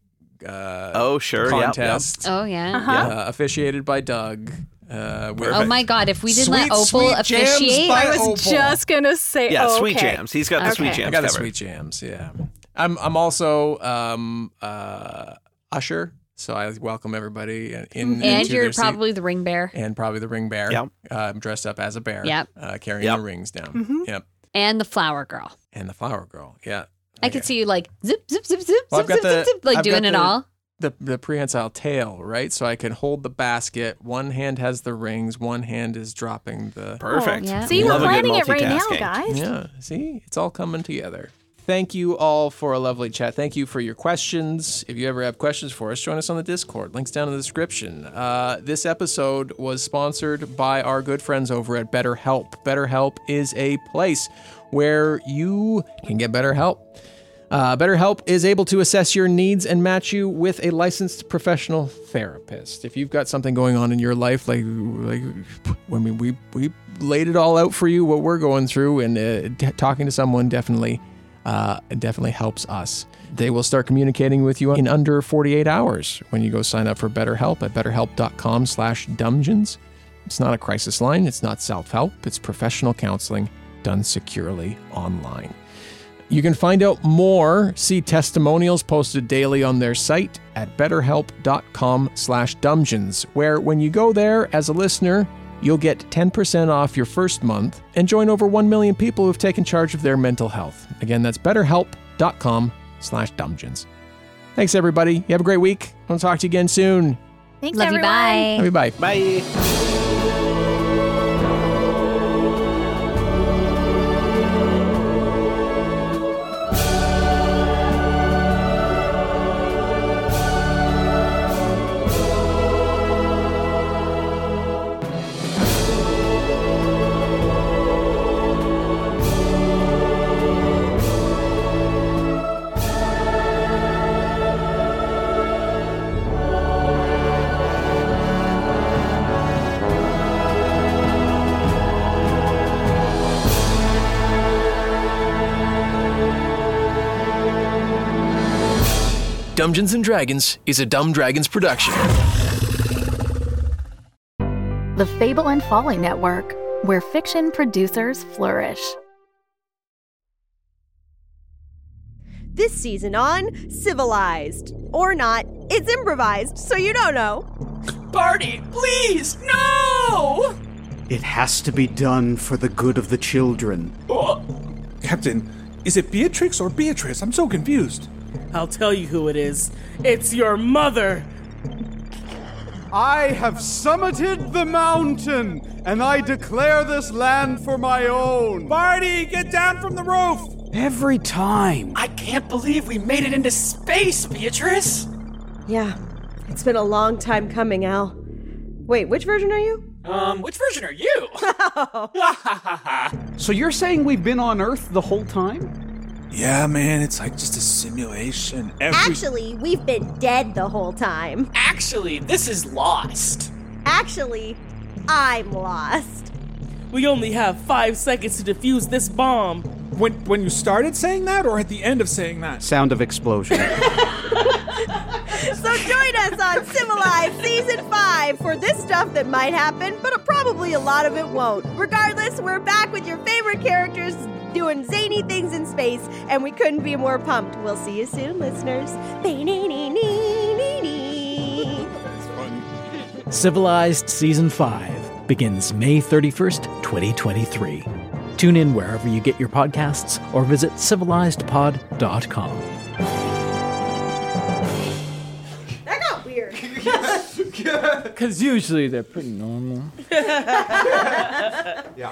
uh, Oh, sure. Yep, yep. Oh yeah. Uh-huh. uh, officiated by Doug. Uh, Oh my God! If we didn't let Opal sweet jams officiate, by I was Opal. just gonna say. Yeah, oh, sweet jams. He's got the Okay. sweet jams I got the covered. sweet jams. Yeah, I'm. I'm also um, uh, usher, so I welcome everybody in. in and into you're their seat. probably the ring bear. and probably the ring bear. Yep. Uh, I'm dressed up as a bear. Yep. Uh, carrying Yep. the rings down. Mhm. Yep. and the flower girl. And the flower girl. Yeah. I could see you like zip, zip, zip, zip, Well, I've zip, got zip, the- zip, like I've doing got it the- all. the the prehensile tail, right? So I can hold the basket. One hand has the rings. One hand is dropping the. Perfect. yeah. So you were Love a good planning it right now, multitasking. guys. Yeah, see, it's all coming together. Thank you all for a lovely chat. Thank you for your questions. If you ever have questions for us, join us on the Discord. Links down in the description. Uh, this episode was sponsored by our good friends over at BetterHelp. BetterHelp is a place where you can get better help. Uh, BetterHelp is able to assess your needs and match you with a licensed professional therapist. If you've got something going on in your life, like like I mean, we we laid it all out for you, what we're going through, and uh, d- talking to someone definitely uh, definitely helps us. They will start communicating with you in under 48 hours when you go sign up for BetterHelp at BetterHelp.com/dumbgeons. It's not a crisis line. It's not self-help. It's professional counseling done securely online. You can find out more, see testimonials posted daily on their site at betterhelp.com slash dumbgeons, where when you go there as a listener, you'll get 10% off your first month and join over 1 million people who've taken charge of their mental health. Again, that's betterhelp.com slash dumbgeons. Thanks, everybody. You have a great week. I'll talk to you again soon. Thanks, Love you. Bye. Love you. Bye. Bye. Dumbgeons and Dragons is a Dumb Dragons production. The Fable and Folly Network, where fiction producers flourish. This season on Civilized. Or not, it's improvised, so you don't know. Barty, please, no! It has to be done for the good of the children. Oh, Captain, is it Beatrix or Beatrice? I'm so confused. I'll tell you who it is. It's your mother. I have summited the mountain, and I declare this land for my own. Barty, get down from the roof! Every time. I can't believe we made it into space, Beatrice. Yeah, it's been a long time coming, Al. Wait, which version are you? Um, which version are you? So you're saying we've been on Earth the whole time? Yeah, man, it's like just a simulation. Every Actually, we've been dead the whole time. Actually, this is lost. Actually, I'm lost. We only have five seconds to defuse this bomb. when when you started saying that, or at the end of saying that? Sound of explosion. So join us on Civilized Season 5 for this stuff that might happen, but probably a lot of it won't. Regardless, we're back with your favorite characters doing zany things in space, and we couldn't be more pumped. We'll see you soon, listeners. Civilized Season 5 begins May 31st, 2023. Tune in wherever you get your podcasts or visit civilizedpod.com. That got weird. Because usually they're pretty normal.